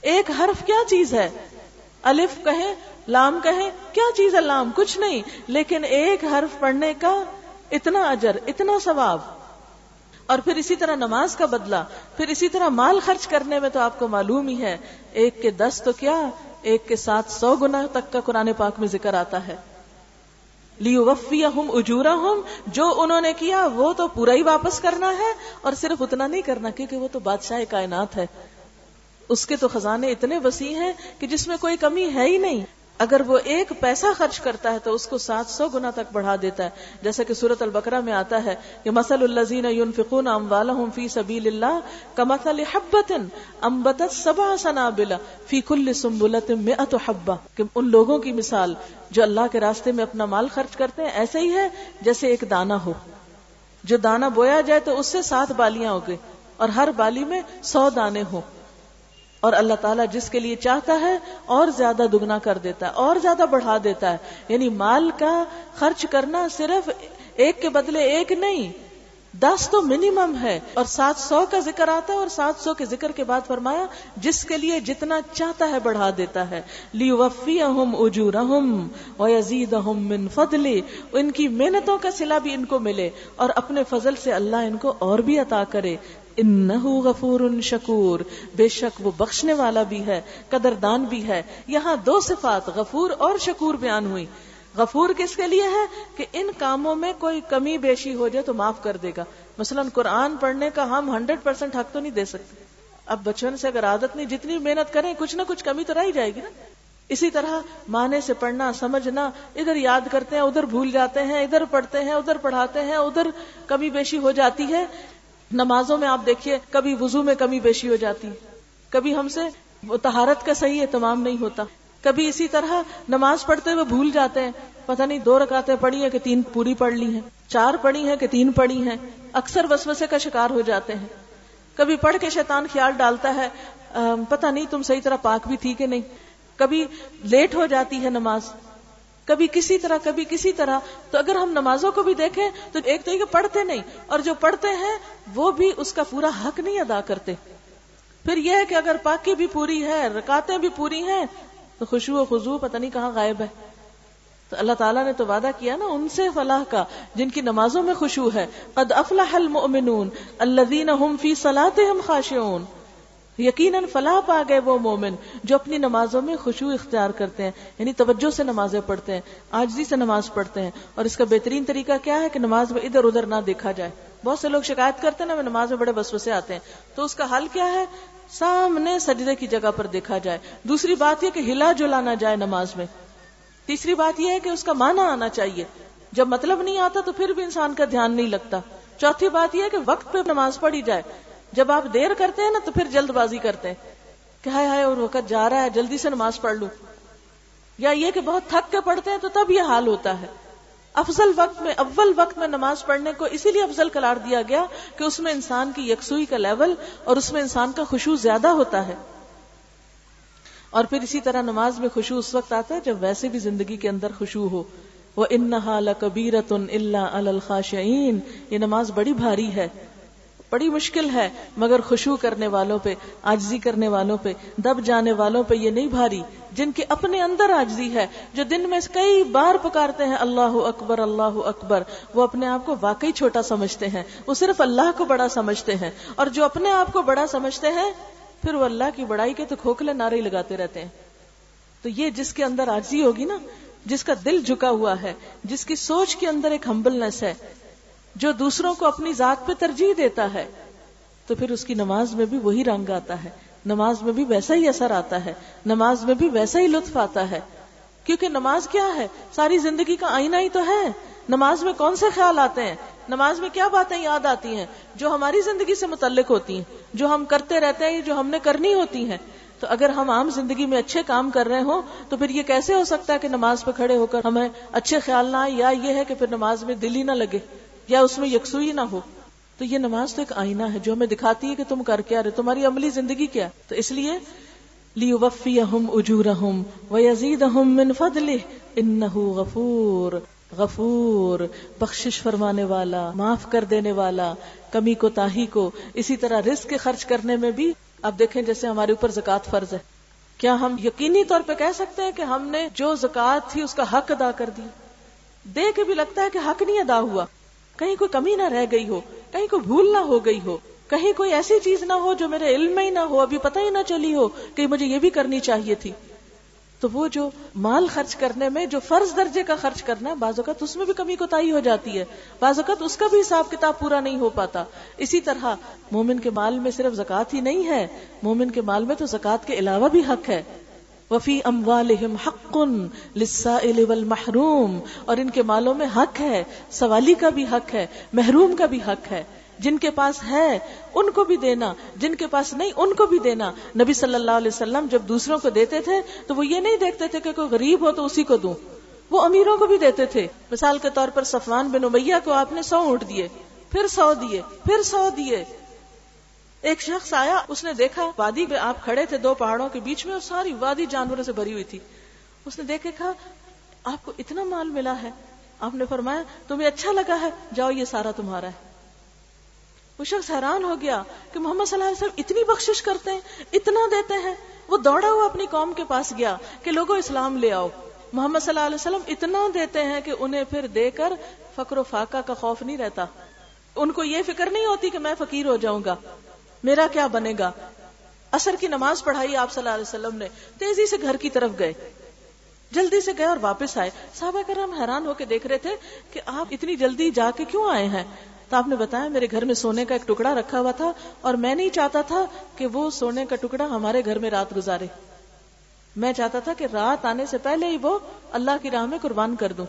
ایک حرف کیا چیز ہے؟ الف کہیں، لام کہیں، کیا چیز ہے؟ لام کچھ نہیں، لیکن ایک حرف پڑھنے کا اتنا اجر، اتنا ثواب۔ اور پھر اسی طرح نماز کا بدلہ، پھر اسی طرح مال خرچ کرنے میں تو آپ کو معلوم ہی ہے، ایک کے دس تو کیا؟ ایک کے ساتھ سو گنا تک کا قرآن پاک میں ذکر آتا ہے۔ لیو وفیا ہم اجورا ہم جو انہوں نے کیا، وہ تو پورا ہی واپس کرنا ہے، اور صرف اتنا نہیں کرنا، کیونکہ وہ تو بادشاہ کائنات ہے۔ اس کے تو خزانے اتنے وسیع ہیں کہ جس میں کوئی کمی ہے ہی نہیں۔ اگر وہ ایک پیسہ خرچ کرتا ہے تو اس کو سات سو گنا تک بڑھا دیتا ہے۔ جیسا کہ سورت البقرہ میں آتا ہے کہ مسل الزین فکون ام والم فی سبیل اللہ کا مسل حبت امبت سبا سنا بلا فی کل سمبلت میں حبا کہ ان لوگوں کی مثال جو اللہ کے راستے میں اپنا مال خرچ کرتے ہیں، ایسے ہی ہے جیسے ایک دانا ہو۔ جو دانا بویا جائے تو اس سے سات بالیاں ہو گئے اور ہر بالی میں سو دانے ہوں۔ اور اللہ تعالیٰ جس کے لیے چاہتا ہے اور زیادہ دگنا کر دیتا ہے، اور زیادہ بڑھا دیتا ہے۔ یعنی مال کا خرچ کرنا صرف ایک کے بدلے ایک نہیں، دس تو منیمم ہے۔ اور سات سو کا ذکر آتا ہے اور سات سو کے ذکر کے بعد فرمایا، جس کے لیے جتنا چاہتا ہے بڑھا دیتا ہے۔ لی وفی اہم اجور اہم من فضلی ان کی محنتوں کا سلا بھی ان کو ملے اور اپنے فضل سے اللہ ان کو اور بھی عطا کرے۔ انہو غفور شکور، بے شک وہ بخشنے والا بھی ہے، قدردان بھی ہے۔ یہاں دو صفات غفور اور شکور بیان ہوئی۔ غفور کس کے لیے ہے؟ کہ ان کاموں میں کوئی کمی بیشی ہو جائے تو معاف کر دے گا۔ مثلا قرآن پڑھنے کا ہم ہنڈریڈ پرسینٹ حق تو نہیں دے سکتے۔ اب بچپن سے اگر عادت نہیں، جتنی محنت کریں، کچھ نہ کچھ کمی تو رہ جائے گی نا۔ اسی طرح مانے سے پڑھنا، سمجھنا، ادھر یاد کرتے ہیں، ادھر بھول جاتے ہیں، ادھر پڑھتے ہیں، ادھر پڑھاتے ہیں، ادھر کمی بیشی ہو جاتی ہے۔ نمازوں میں آپ دیکھیے، کبھی وضو میں کمی بیشی ہو جاتی، کبھی ہم سے تہارت کا صحیح اہتمام نہیں ہوتا، کبھی اسی طرح نماز پڑھتے ہوئے بھول جاتے ہیں، پتہ نہیں دو رکاتے پڑھی ہیں کہ تین پوری پڑھ لی ہیں، چار پڑھی ہیں کہ تین پڑھی ہیں، اکثر وسوسے کا شکار ہو جاتے ہیں۔ کبھی پڑھ کے شیطان خیال ڈالتا ہے پتہ نہیں تم صحیح طرح پاک بھی تھی کہ نہیں، کبھی لیٹ ہو جاتی ہے نماز کبھی کسی طرح، کبھی کسی طرح، تو اگر ہم نمازوں کو بھی دیکھیں، تو ایک تو یہ پڑھتے نہیں، اور جو پڑھتے ہیں، وہ بھی اس کا پورا حق نہیں ادا کرتے۔ پھر یہ ہے کہ اگر پاکی بھی پوری ہے، رکاتیں بھی پوری ہیں، تو خوشبو و خزو پتہ نہیں کہاں غائب ہے۔ تو اللہ تعالیٰ نے تو وعدہ کیا نا، ان سے فلاح کا، جن کی نمازوں میں خوشبو ہے۔ قد افلح المؤمنون الذين هم في صلاتهم خاشعون۔ یقیناً فلاح پا گئے وہ مومن جو اپنی نمازوں میں خوشبو اختیار کرتے ہیں یعنی توجہ سے نمازیں پڑھتے ہیں آجزی سے نماز پڑھتے ہیں۔ اور اس کا بہترین طریقہ کیا ہے کہ نماز میں ادھر ادھر نہ دیکھا جائے۔ بہت سے لوگ شکایت کرتے ہیں نا نماز میں بڑے بسو سے آتے ہیں۔ تو اس کا حل کیا ہے؟ سامنے سجدے کی جگہ پر دیکھا جائے۔ دوسری بات یہ کہ ہلا جلا نہ جائے نماز میں۔ تیسری بات یہ ہے کہ اس کا معنی آنا چاہیے۔ جب مطلب نہیں آتا تو پھر بھی انسان کا دھیان نہیں لگتا۔ چوتھی بات یہ ہے کہ وقت پہ نماز پڑھی جائے۔ جب آپ دیر کرتے ہیں نا تو پھر جلد بازی کرتے ہیں کہ ہائے ہائے اور وقت جا رہا ہے، جلدی سے نماز پڑھ لوں۔ یا یہ کہ بہت تھک کے پڑھتے ہیں تو تب یہ حال ہوتا ہے۔ افضل وقت میں، اول وقت میں نماز پڑھنے کو اسی لیے افضل قرار دیا گیا کہ اس میں انسان کی یکسوئی کا لیول اور اس میں انسان کا خوشبو زیادہ ہوتا ہے۔ اور پھر اسی طرح نماز میں خوشبو اس وقت آتا ہے جب ویسے بھی زندگی کے اندر خوشبو ہو۔ وہ انہا لکبیرت اللہ الخاشعین یہ نماز بڑی بھاری ہے۔ بڑی مشکل ہے، مگر خوشو کرنے والوں پہ، آجزی کرنے والوں پہ، دب جانے والوں پہ یہ نہیں بھاری۔ جن کے اپنے اندر آجزی ہے، جو دن میں کئی بار پکارتے ہیں، اللہ اکبر اللہ اکبر، وہ اپنے آپ کو واقعی چھوٹا سمجھتے ہیں۔ وہ صرف اللہ کو بڑا سمجھتے ہیں۔ اور جو اپنے آپ کو بڑا سمجھتے ہیں، پھر وہ اللہ کی بڑائی کے تو کھوکھلے نعرے لگاتے رہتے ہیں۔ تو یہ جس کے اندر آجزی ہوگی نا، جس کا دل جھکا ہوا ہے، جس کی سوچ کے اندر ایک ہمبلنس ہے جو دوسروں کو اپنی ذات پہ ترجیح دیتا ہے، تو پھر اس کی نماز میں بھی وہی رنگ آتا ہے۔ نماز میں بھی ویسا ہی اثر آتا ہے۔ نماز میں بھی ویسا ہی لطف آتا ہے۔ کیونکہ نماز کیا ہے؟ ساری زندگی کا آئینہ ہی تو ہے۔ نماز میں کون سے خیال آتے ہیں؟ نماز میں کیا باتیں یاد آتی ہیں؟ جو ہماری زندگی سے متعلق ہوتی ہیں، جو ہم کرتے رہتے ہیں، جو ہم نے کرنی ہوتی ہیں۔ تو اگر ہم عام زندگی میں اچھے کام کر رہے ہوں، تو پھر یہ کیسے ہو سکتا ہے کہ نماز پہ کھڑے ہو کر ہمیں اچھے خیال نہ آئے یا یہ ہے کہ پھر نماز میں دل ہی نہ لگے۔ یا اس میں یکسوئی نہ ہو۔ تو یہ نماز تو ایک آئینہ ہے جو ہمیں دکھاتی ہے کہ تم کر کیا رہے تمہاری عملی زندگی کیا تو اس لیے لی وفی اہم اجور اہم و یزید اہم من فضل ان غفور غفور۔ بخشش فرمانے والا، معاف کر دینے والا، کمی کو، تاہی کو، اسی طرح رزق کے خرچ کرنے میں بھی۔ اب دیکھیں جیسے ہمارے اوپر زکات فرض ہے۔ کیا ہم یقینی طور پہ کہہ سکتے ہیں کہ ہم نے جو زکات تھی اس کا حق ادا کر دی؟ دے کے بھی لگتا ہے کہ حق نہیں ادا ہوا۔ کہیں کوئی کمی نہ رہ گئی ہو، کہیں کوئی بھول نہ ہو گئی ہو، کہیں کوئی ایسی چیز نہ ہو جو میرے علم میں ہی نہ ہو، ابھی پتہ ہی نہ چلی ہو کہ مجھے یہ بھی کرنی چاہیے تھی۔ تو وہ جو مال خرچ کرنے میں، جو فرض درجے کا خرچ کرنا ہے بعض اوقات اس میں بھی کمی کوتا ہو جاتی ہے۔ بعض اوقات اس کا بھی حساب کتاب پورا نہیں ہو پاتا۔ اسی طرح مومن کے مال میں صرف زکات ہی نہیں ہے، مومن کے مال میں تو زکات کے علاوہ بھی حق ہے۔ وفی اموالہم حق للسائل والمحروم، اور ان کے مالوں میں حق ہے، سوالی کا بھی حق ہے، محروم کا بھی حق ہے۔ جن کے پاس ہے، ان کو بھی دینا۔ جن کے پاس نہیں، ان کو بھی دینا۔ نبی صلی اللہ علیہ وسلم جب دوسروں کو دیتے تھے، تو وہ یہ نہیں دیکھتے تھے کہ کوئی غریب ہو تو اسی کو دوں۔ وہ امیروں کو بھی دیتے تھے۔ مثال کے طور پر صفوان بن امیہ کو آپ نے سو اونٹ دیے، پھر سو دیے، پھر سو دیے۔ ایک شخص آیا، اس نے دیکھا وادی میں آپ کھڑے تھے دو پہاڑوں کے بیچ میں اور ساری وادی جانوروں سے بھری ہوئی تھی۔ اس نے دیکھے، کہا، آپ کو اتنا مال ملا ہے۔ آپ نے فرمایا، تمہیں اچھا لگا ہے، جاؤ، یہ سارا تمہارا ہے۔ وہ شخص حیران ہو گیا کہ محمد صلی اللہ علیہ وسلم اتنی بخشش کرتے ہیں، اتنا دیتے ہیں۔ وہ دوڑا ہوا اپنی قوم کے پاس گیا کہ لوگوں، اسلام لے آؤ۔ محمد صلی اللہ علیہ وسلم اتنا دیتے ہیں کہ انہیں پھر دے کر فقر و فاقہ کا خوف نہیں رہتا۔ ان کو یہ فکر نہیں ہوتی کہ میں فقیر ہو جاؤں گا۔ میرا کیا بنے گا؟ اثر کی نماز پڑھائی آپ صلی اللہ علیہ وسلم نے، تیزی سے گھر کی طرف گئے۔ جلدی سے گئے اور واپس آئے۔ صحابہ کرام حیران ہو کے دیکھ رہے تھے کہ آپ اتنی جلدی جا کے کیوں آئے ہیں؟ تو آپ نے بتایا، میرے گھر میں سونے کا ایک ٹکڑا رکھا ہوا تھا اور میں نہیں چاہتا تھا کہ وہ سونے کا ٹکڑا ہمارے گھر میں رات گزارے۔ میں چاہتا تھا کہ رات آنے سے پہلے ہی وہ اللہ کی راہ میں قربان کر دوں۔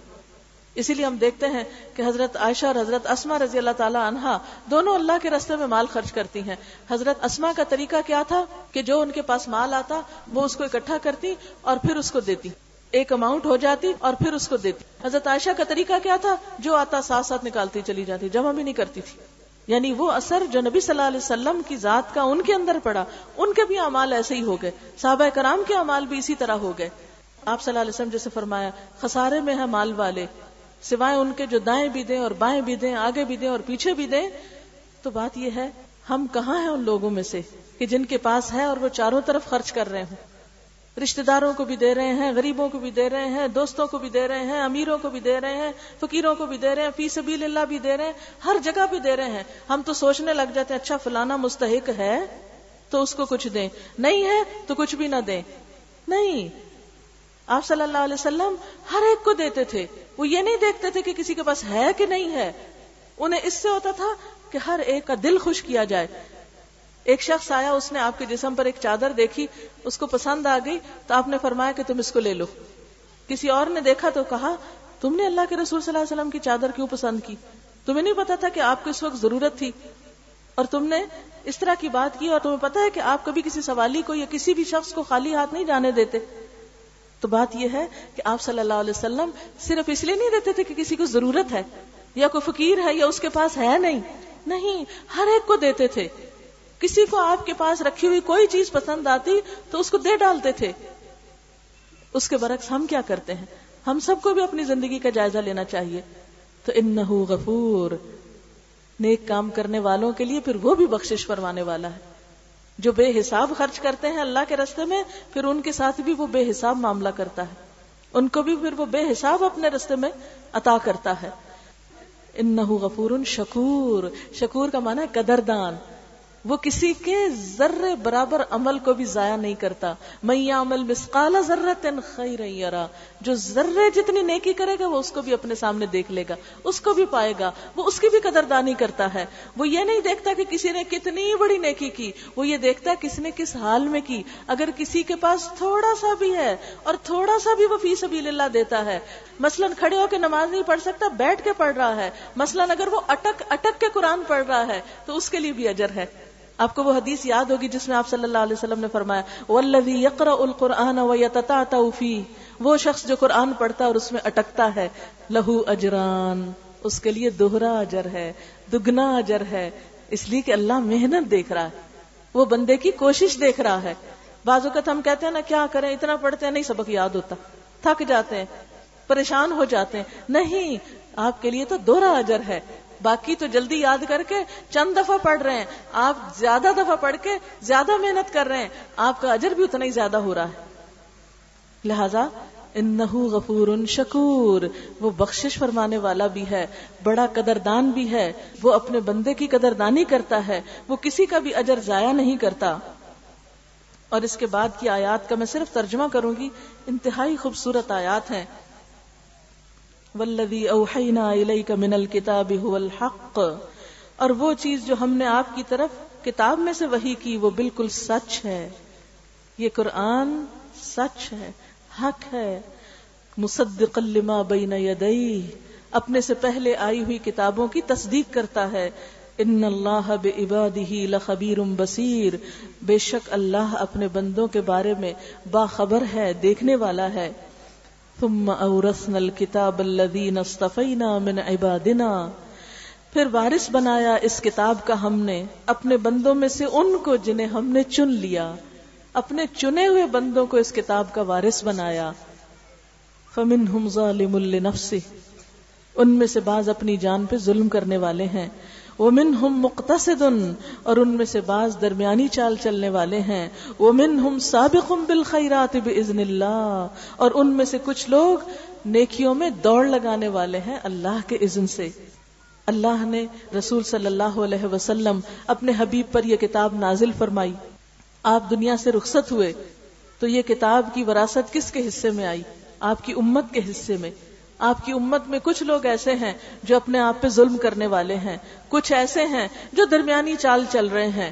اسی لیے ہم دیکھتے ہیں کہ حضرت عائشہ اور حضرت اسما رضی اللہ تعالی عنہا دونوں اللہ کے رستے میں مال خرچ کرتی ہیں۔ حضرت اسما کا طریقہ کیا تھا کہ جو ان کے پاس مال آتا وہ اس کو اکٹھا کرتی اور پھر اس کو دیتی۔ ایک اماؤنٹ ہو جاتی اور پھر اس کو دیتی۔ حضرت عائشہ کا طریقہ کیا تھا؟ جو آتا ساتھ ساتھ نکالتی چلی جاتی، جمع بھی نہیں کرتی تھی۔ یعنی وہ اثر جو نبی صلی اللہ علیہ وسلم کی ذات کا ان کے اندر پڑا، ان کے بھی امال ایسے ہی ہو گئے۔ صحابہ کرام کے امال بھی اسی طرح ہو گئے۔ آپ صلی اللہ علیہ وسلم جیسے فرمایا، خسارے میں ہے مال والے۔ سوائے ان کے جو دائیں بھی دیں اور بائیں بھی دیں، آگے بھی دیں اور پیچھے بھی دیں، تو بات یہ ہے، ہم کہاں ہیں ان لوگوں میں سے کہ جن کے پاس ہے اور وہ چاروں طرف خرچ کر رہے ہوں؟ رشتہ داروں کو بھی دے رہے ہیں، غریبوں کو بھی دے رہے ہیں، دوستوں کو بھی دے رہے ہیں، امیروں کو بھی دے رہے ہیں، فقیروں کو بھی دے رہے ہیں، فی سبیل اللہ بھی دے رہے ہیں، ہر جگہ بھی دے رہے ہیں۔ ہم تو سوچنے لگ جاتے ہیں اچھا فلانا مستحق ہے تو اس کو کچھ دیں۔ نہیں ہے تو کچھ بھی نہ دیں۔ نہیں آپ صلی اللہ علیہ وسلم ہر ایک کو دیتے تھے۔ وہ یہ نہیں دیکھتے تھے کہ کسی کے پاس ہے کہ نہیں ہے۔ انہیں اس سے ہوتا تھا کہ ہر ایک کا دل خوش کیا جائے۔ ایک شخص آیا، اس نے آپ کے جسم پر ایک چادر دیکھی، اس کو پسند آ گئی تو آپ نے فرمایا کہ تم اس کو لے لو۔ کسی اور نے دیکھا تو کہا، تم نے اللہ کے رسول صلی اللہ علیہ وسلم کی چادر کیوں پسند کی؟ تمہیں نہیں پتا تھا کہ آپ کو اس وقت ضرورت تھی؟ اور تم نے اس طرح کی بات کی اور تمہیں پتا ہے کہ آپ کبھی کسی سوالی کو یا کسی بھی شخص کو خالی ہاتھ نہیں جانے دیتے۔ تو بات یہ ہے کہ آپ صلی اللہ علیہ وسلم صرف اس لیے نہیں دیتے تھے کہ کسی کو ضرورت ہے یا کوئی فقیر ہے یا اس کے پاس ہے نہیں۔ نہیں، ہر ایک کو دیتے تھے۔ کسی کو آپ کے پاس رکھی ہوئی کوئی چیز پسند آتی تو اس کو دے ڈالتے تھے۔ اس کے برعکس ہم کیا کرتے ہیں؟ ہم سب کو بھی اپنی زندگی کا جائزہ لینا چاہیے۔ تو ان غفور، نیک کام کرنے والوں کے لیے پھر وہ بھی بخشش فرمانے والا ہے۔ جو بے حساب خرچ کرتے ہیں اللہ کے رستے میں، پھر ان کے ساتھ بھی وہ بے حساب معاملہ کرتا ہے۔ ان کو بھی پھر وہ بے حساب اپنے رستے میں عطا کرتا ہے۔ ان غفور شکور۔ شکور کا مانا ہے قدردان۔ وہ کسی کے ذرے برابر عمل کو بھی ضائع نہیں کرتا۔ میں عمل مسقال ضرورت خیر جو ذرے جتنی نیکی کرے گا وہ اس کو بھی اپنے سامنے دیکھ لے گا، اس کو بھی پائے گا، وہ اس کی بھی قدردانی کرتا ہے۔ وہ یہ نہیں دیکھتا کہ کسی نے کتنی بڑی نیکی کی، وہ یہ دیکھتا ہے کس نے کس حال میں کی۔ اگر کسی کے پاس تھوڑا سا بھی ہے اور تھوڑا سا بھی وہ فی سبیل اللہ دیتا ہے، مثلاً کھڑے ہو کے نماز نہیں پڑھ سکتا، بیٹھ کے پڑھ رہا ہے، مثلاً اگر وہ اٹک اٹک کے قرآن پڑھ رہا ہے، تو اس کے لیے بھی اجر ہے۔ آپ کو وہ حدیث یاد ہوگی جس میں آپ صلی اللہ علیہ وسلم نے فرمایا والذی یقرأ القرآن ویتتعتع فی وہ شخص جو قرآن پڑھتا ہے اور اس میں اٹکتا ہے لہو اجران اس کے لیے دوہرا اجر ہے، دگنا اجر ہے، اس لیے کہ اللہ محنت دیکھ رہا ہے، وہ بندے کی کوشش دیکھ رہا ہے۔ بعض اوقات ہم کہتے ہیں نا، کیا کریں، اتنا پڑھتے ہیں، نہیں، سبق یاد ہوتا، تھک جاتے ہیں، پریشان ہو جاتے ہیں۔ نہیں، آپ کے لیے تو دوہرا اجر ہے۔ باقی تو جلدی یاد کر کے چند دفعہ پڑھ رہے ہیں۔ آپ زیادہ دفعہ پڑھ کے زیادہ محنت کر رہے ہیں۔ آپ کا اجر بھی اتنا ہی زیادہ ہو رہا ہے۔ لہذا انہو غفور شکور، وہ بخشش فرمانے والا بھی ہے، بڑا قدردان بھی ہے، وہ اپنے بندے کی قدردانی کرتا ہے، وہ کسی کا بھی اجر ضائع نہیں کرتا۔ اور اس کے بعد کی آیات کا میں صرف ترجمہ کروں گی، انتہائی خوبصورت آیات ہیں۔ ولدی اوحینا الیک من الکتاب هو الحق۔ اور وہ چیز جو ہم نے آپ کی طرف کتاب میں سے وہی کی، وہ بالکل سچ ہے۔ یہ قرآن سچ ہے، حق ہے۔ مصدق لما بین یدئی اپنے سے پہلے آئی ہوئی کتابوں کی تصدیق کرتا ہے۔ ان اللہ بعباده لخبیر بصیر۔ بے شک اللہ اپنے بندوں کے بارے میں باخبر ہے، دیکھنے والا ہے۔ ثم اورثنا الكتاب الذين اصطفينا من عبادنا۔ پھر وارث بنایا اس کتاب کا ہم نے، اپنے بندوں میں سے ان کو جنہیں ہم نے چن لیا۔ اپنے چنے ہوئے بندوں کو اس کتاب کا وارث بنایا۔ فمنهم ظالم لنفسه ان میں سے بعض اپنی جان پہ ظلم کرنے والے ہیں۔ وہ من ہم مقتصد اور ان میں سے بعض درمیانی چال چلنے والے ہیں. وہ من ہم سابق بالخیرات بزن اللہ اور ان میں سے کچھ لوگ نیکیوں میں دوڑ لگانے والے ہیں اللہ کے اذن سے. اللہ نے رسول صلی اللہ علیہ وسلم اپنے حبیب پر یہ کتاب نازل فرمائی. آپ دنیا سے رخصت ہوئے تو یہ کتاب کی وراثت کس کے حصے میں آئی؟ آپ کی امت کے حصے میں. آپ کی امت میں کچھ لوگ ایسے ہیں جو اپنے آپ پہ ظلم کرنے والے ہیں۔ کچھ ایسے ہیں جو درمیانی چال چل رہے ہیں۔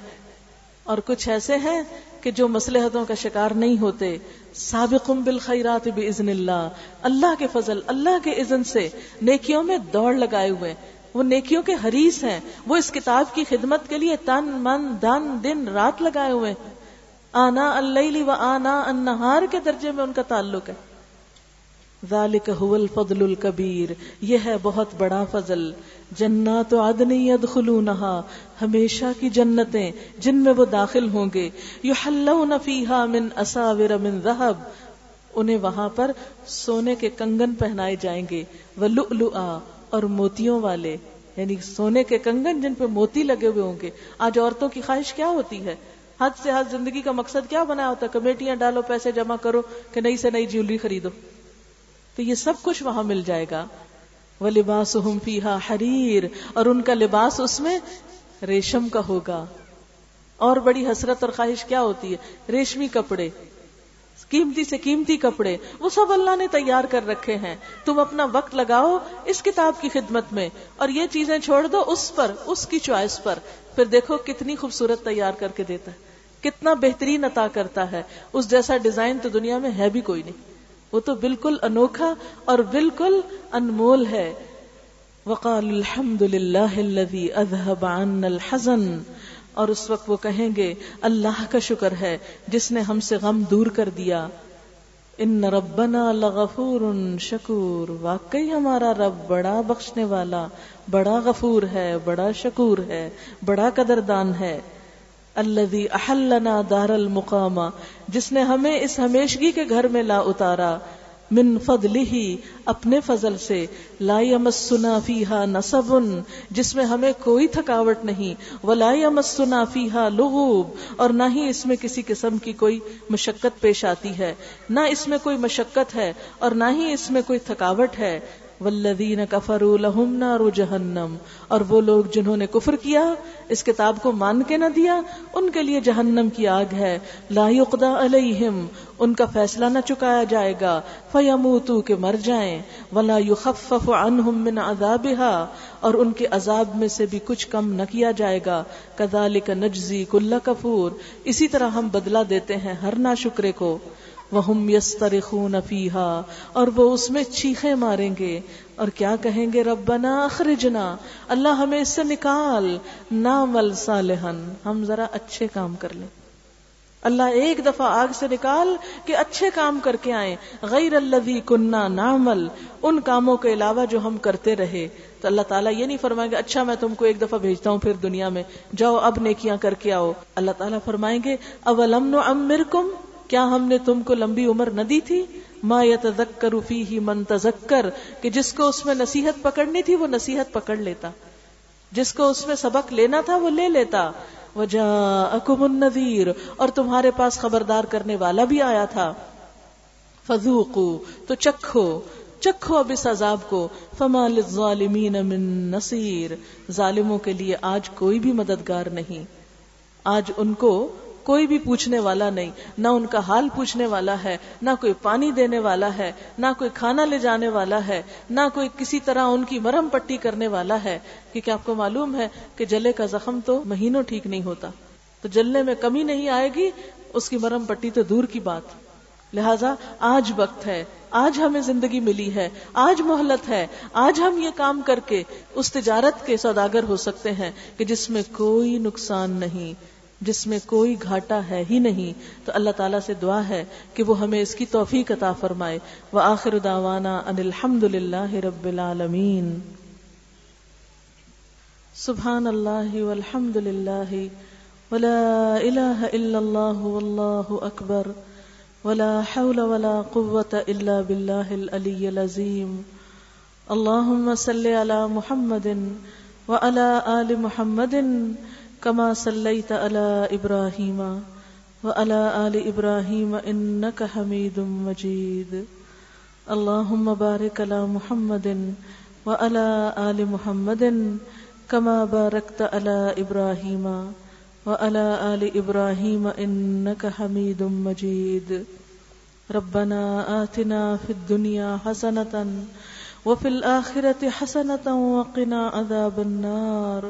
اور کچھ ایسے ہیں کہ جو مسلحتوں کا شکار نہیں ہوتے۔ سابق بالخیرات باذن اللہ۔ اللہ کے فضل، اللہ کے اذن سے نیکیوں میں دوڑ لگائے ہوئے۔ وہ نیکیوں کے حریص ہیں۔ وہ اس کتاب کی خدمت کے لیے تن، من، دن دن، رات لگائے ہوئے۔ آنا اللہ و آنا النہار کے درجے میں ان کا تعلق ہے۔ ذالک هو الفضل الكبیر یہ ہے بہت بڑا فضل۔ جنات عدن يدخلونها ہمیشہ کی جنتیں جن میں وہ داخل ہوں گے۔ یحلون فیها من اساور من ذهب انہیں وہاں پر سونے کے کنگن پہنائے جائیں گے۔ ولؤلؤا، اور موتیوں والے۔ یعنی سونے کے کنگن جن پہ موتی لگے ہوئے ہوں گے۔ آج عورتوں کی خواہش کیا ہوتی ہے؟ حد سے حد زندگی کا مقصد کیا بنا ہوتا ہے؟ کمیٹیاں ڈالو، پیسے جمع کرو کہ نئی سے نئی جیولری خریدو۔ تو یہ سب کچھ وہاں مل جائے گا۔ وہ لباس حریر اور ان کا لباس اس میں ریشم کا ہوگا۔ اور بڑی حسرت اور خواہش کیا ہوتی ہے؟ ریشمی کپڑے، قیمتی سے قیمتی کپڑے۔ وہ سب اللہ نے تیار کر رکھے ہیں۔ تم اپنا وقت لگاؤ اس کتاب کی خدمت میں، اور یہ چیزیں چھوڑ دو اس پر، اس کی چوائس پر۔ پھر دیکھو کتنی خوبصورت تیار کر کے دیتا ہے۔ کتنا بہترین عطا کرتا ہے۔ اس جیسا ڈیزائن تو دنیا میں ہے بھی کوئی نہیں۔ وہ تو بالکل انوکھا اور بالکل انمول ہے۔ وقال الحمد للہ الحزن۔ اور اس وقت وہ کہیں گے، اللہ کا شکر ہے، جس نے ہم سے غم دور کر دیا۔ ان ربنا لغفور شکور۔ واقعی ہمارا رب بڑا بخشنے والا، بڑا غفور ہے، بڑا شکور ہے، بڑا قدردان ہے۔ الذي احلنا دار المقامہ جس نے ہمیں اس ہمیشگی کے گھر میں لا اتارا، من فضلہ، اپنے فضل سے، لا یمسنا فیہا نصب، جس میں ہمیں کوئی تھکاوٹ نہیں، ولا یمسنا فیہا لغوب، اور نہ ہی اس میں کسی قسم کی کوئی مشقت پیش آتی ہے، نہ اس میں کوئی مشقت ہے، اور نہ ہی اس میں کوئی تھکاوٹ ہے۔ والذین کفروا لهم نار جہنم اور وہ لوگ جنہوں نے کفر کیا، اس کتاب کو مان کے نہ دیا، ان کے لیے جہنم کی آگ ہے۔ لا یقضى علیہم ان کا فیصلہ نہ چکایا جائے گا۔ فیموتوا کہ مر جائیں۔ ولا یخفف عنہم من عذابها۔ اور ان کے عذاب میں سے بھی کچھ کم نہ کیا جائے گا۔ کذالک نجزی کل کفور اسی طرح ہم بدلہ دیتے ہیں ہر ناشکرے کو۔ وہم یسترخون فیہا اور وہ اس میں چیخے ماریں گے۔ اور کیا کہیں گے؟ ربنا اخرجنا، اللہ ہمیں اس سے نکال، نامل صالحن ہم ذرا اچھے کام کر لیں۔ اللہ ایک دفعہ آگ سے نکال کہ اچھے کام کر کے آئیں۔ غیر اللہ کنہ نامل ان کاموں کے علاوہ جو ہم کرتے رہے۔ تو اللہ تعالیٰ یہ نہیں فرمائیں گے اچھا میں تم کو ایک دفعہ بھیجتا ہوں پھر دنیا میں۔ جاؤ اب نیکیاں کر کے آؤ۔ اللہ تعالیٰ فرمائیں گے، اولم نعمرکم؟ کیا ہم نے تم کو لمبی عمر نہ دی تھی؟ ما یتذکر فیہ من تذکر، کہ جس کو اس میں نصیحت پکڑنی تھی وہ نصیحت پکڑ لیتا۔ جس کو اس میں سبق لینا تھا وہ لے لیتا۔ وجاءکم النذیر، اور تمہارے پاس خبردار کرنے والا بھی آیا تھا۔ فذوقو تو چکھو چکھو اب اس عذاب کو۔ فما للظالمین من نصیر، ظالموں کے لیے آج کوئی بھی مددگار نہیں۔ آج ان کو کوئی بھی پوچھنے والا نہیں۔ نہ ان کا حال پوچھنے والا ہے، نہ کوئی پانی دینے والا ہے، نہ کوئی کھانا لے جانے والا ہے، نہ کوئی کسی طرح ان کی مرم پٹی کرنے والا ہے۔ کیونکہ آپ کو معلوم ہے کہ جلے کا زخم تو مہینوں ٹھیک نہیں ہوتا۔ تو جلنے میں کمی نہیں آئے گی، اس کی مرم پٹی تو دور کی بات۔ لہذا آج وقت ہے، آج ہمیں زندگی ملی ہے، آج محلت ہے، آج ہم یہ کام کر کے اس تجارت کے سوداگر ہو سکتے ہیں کہ جس میں کوئی نقصان نہیں۔ جس میں کوئی گھاٹا ہے ہی نہیں، تو اللہ تعالیٰ سے دعا ہے کہ وہ ہمیں اس کی توفیق عطا فرمائے۔ وہ آخر داوانا ان الحمد للہ رب العالمین۔ سبحان اللہ والحمد للہ ولا الہ الا اللہ واللہ اکبر۔ ولا حول ولا قوة الا باللہ العلی العظیم۔ اللہم صلی علی محمد وعلى آل محمد۔ کما صلیت علی ابراہیم وعلى آل ابراہیم انك حمید مجید اللہم بارک علی محمد وعلى آل محمد کما بارکت علی ابراہیم وعلى آل ابراہیم انك حمید مجید ربنا آتنا في الدنيا حسنة وفي الآخرة حسنة وقنا عذاب النار.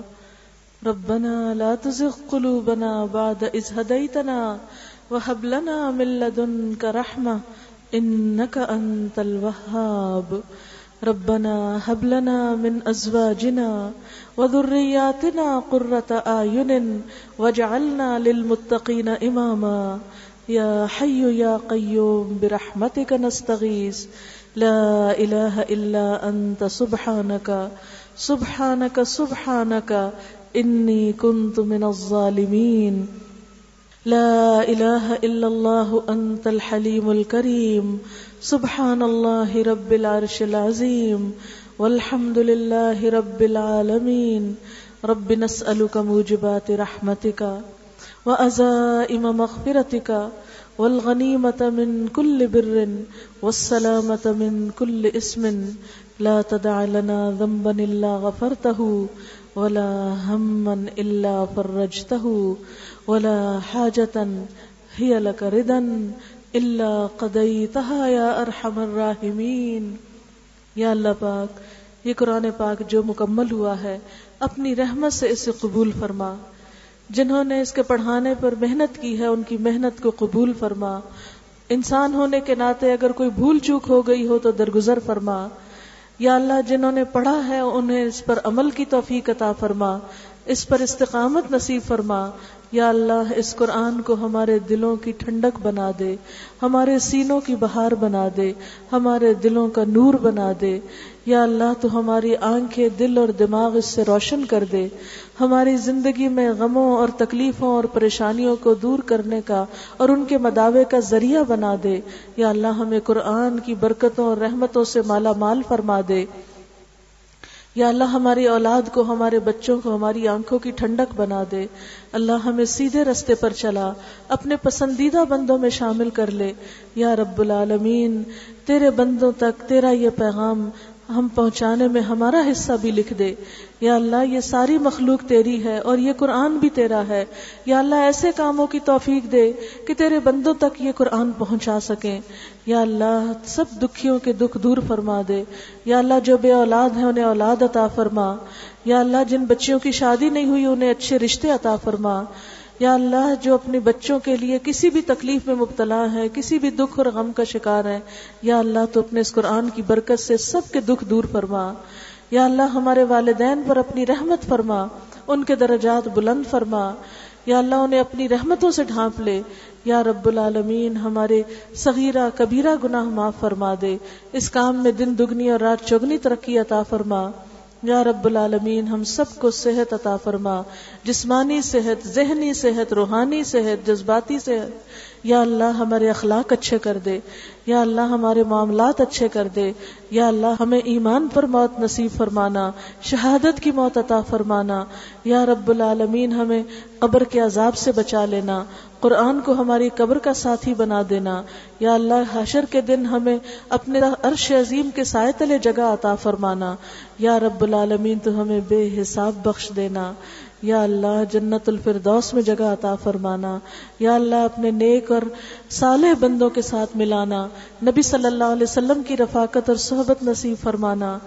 ربنا لا تزغ قلوبنا بعد إذ هديتنا وهب لنا من لدنك رحمة إنك أنت الوهاب. ربنا هب لنا من أزواجنا وذرياتنا قرة أعين واجعلنا للمتقين إماما. يا حي يا قيوم، برحمتك نستغيث. لا إله إلا أنت، سبحانك سبحانك سبحانك. انی کنت من الظالمین لا الہ الا اللہ انت الحلیم الكریم سبحان اللہ رب العرش العظیم والحمد للہ رب العالمین رب نسألك موجبات رحمتك وأزائم مغفرتك والغنيمة من كل بر والسلامة من كل اسم. لا تدع لنا ذنبا إلا غفرته. ولا هما الا فرجته ولا حاجه هي لك ردا الا قضيتها يا ارحم الراحمين۔ یا اللہ پاک، یہ قرآن پاک جو مکمل ہوا ہے، اپنی رحمت سے اسے قبول فرما۔ جنہوں نے اس کے پڑھانے پر محنت کی ہے، ان کی محنت کو قبول فرما۔ انسان ہونے کے ناطے اگر کوئی بھول چوک ہو گئی ہو تو درگزر فرما۔ یا اللہ جنہوں نے پڑھا ہے انہیں اس پر عمل کی توفیق عطا فرما۔ اس پر استقامت نصیب فرما۔ یا اللہ، اس قرآن کو ہمارے دلوں کی ٹھنڈک بنا دے، ہمارے سینوں کی بہار بنا دے، ہمارے دلوں کا نور بنا دے۔ یا اللہ، تو ہماری آنکھیں دل اور دماغ اس سے روشن کر دے۔ ہماری زندگی میں غموں اور تکلیفوں اور پریشانیوں کو دور کرنے کا اور ان کے مداوے کا ذریعہ بنا دے۔ یا اللہ، ہمیں قرآن کی برکتوں اور رحمتوں سے مالا مال فرما دے۔ یا اللہ ہماری اولاد کو، ہمارے بچوں کو، ہماری آنکھوں کی ٹھنڈک بنا دے۔ اللہ ہمیں سیدھے رستے پر چلا، اپنے پسندیدہ بندوں میں شامل کر لے۔ یا رب العالمین، تیرے بندوں تک تیرا یہ پیغام ہم پہنچانے میں ہمارا حصہ بھی لکھ دے۔ یا اللہ، یہ ساری مخلوق تیری ہے اور یہ قرآن بھی تیرا ہے۔ یا اللہ، ایسے کاموں کی توفیق دے کہ تیرے بندوں تک یہ قرآن پہنچا سکیں۔ یا اللہ، سب دکھیوں کے دکھ دور فرما دے۔ یا اللہ، جو بے اولاد ہیں انہیں اولاد عطا فرما۔ یا اللہ، جن بچیوں کی شادی نہیں ہوئی انہیں اچھے رشتے عطا فرما۔ یا اللہ جو اپنے بچوں کے لیے کسی بھی تکلیف میں مبتلا ہے، کسی بھی دکھ اور غم کا شکار ہے، یا اللہ تو اپنے اس قرآن کی برکت سے سب کے دکھ دور فرما۔ یا اللہ ہمارے والدین پر اپنی رحمت فرما، ان کے درجات بلند فرما۔ یا اللہ انہیں اپنی رحمتوں سے ڈھانپ لے۔ یا رب العالمین ہمارے صغیرہ، کبیرہ گناہ معاف فرما دے۔ اس کام میں دن دگنی اور رات چگنی ترقی عطا فرما۔ یا رب العالمین، ہم سب کو صحت عطا فرما۔ جسمانی صحت، ذہنی صحت، روحانی صحت، جذباتی صحت۔ یا اللہ ہمارے اخلاق اچھے کر دے، یا اللہ ہمارے معاملات اچھے کر دے، یا اللہ ہمیں ایمان پر موت نصیب فرمانا، شہادت کی موت عطا فرمانا، یا رب العالمین ہمیں قبر کے عذاب سے بچا لینا، قرآن کو ہماری قبر کا ساتھی بنا دینا، یا اللہ حشر کے دن ہمیں اپنے عرش عظیم کے سائے تلے جگہ عطا فرمانا، یا رب العالمین تو ہمیں بے حساب بخش دینا یا اللہ جنت الفردوس میں جگہ عطا فرمانا، یا اللہ اپنے نیک اور صالح بندوں کے ساتھ ملانا، نبی صلی اللہ علیہ وسلم کی رفاقت اور صحبت نصیب فرمانا۔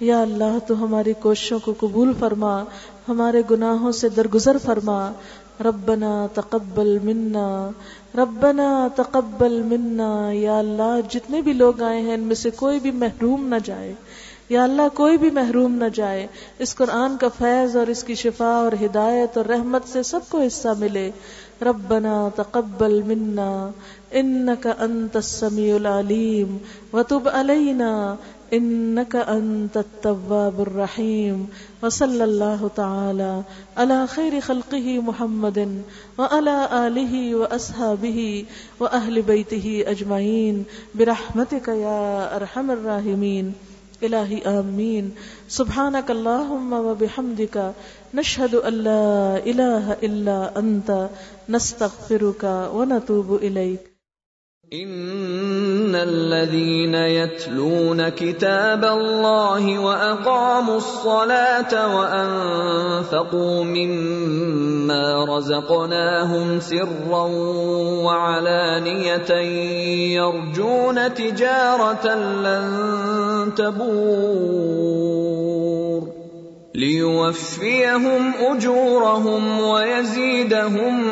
یا اللہ تو ہماری کوششوں کو قبول فرما، ہمارے گناہوں سے درگزر فرما۔ ربنا تقبل منا، ربنا تقبل منا۔ یا اللہ جتنے بھی لوگ آئے ہیں، ان میں سے کوئی بھی محروم نہ جائے۔ یا اللہ کوئی بھی محروم نہ جائے، اس قرآن کا فیض اور اس کی شفا اور ہدایت اور رحمت سے سب کو حصہ ملے۔ ربنا تقبل منا انك انت السميع العليم وتب علينا انك انت التواب الرحيم وصلى الله تعالى على خير خلقه محمد وعلى اله واصحابه واهل بيته اجمعين برحمتك يا ارحم الراحمين الہی آمین. سبحانک اللہم و بحمدک، نشہد اللہ الہ الا انت، نستغفرک و نتوب الیک. ان الذين يتلون كتاب الله واقاموا الصلاه وانفقوا مما رزقناهم سرا وعلانيه يرجون تجاره لن تبور ليوفيهم اجورهم ويزيدهم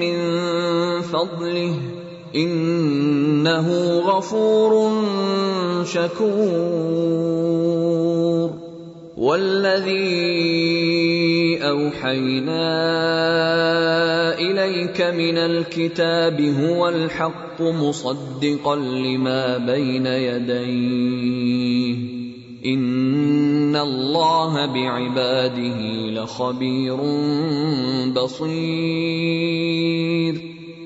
من فضله انه غفور شكور. والذي اوحينا اليك من الكتاب هو الحق مصدقا لما بين يديه. ان الله بعباده لخبير بصير.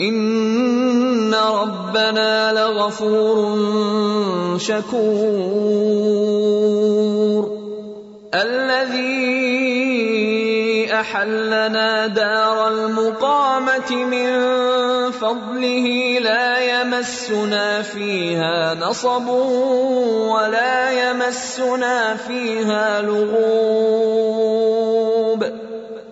ان ربنا لغفور شكور الذي احلنا دار المقامه من فضله لا يمسنا فيها نصب ولا يمسنا فيها لغوب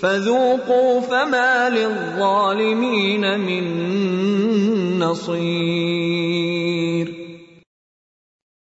فذوقوا فما للظالمين من نصير.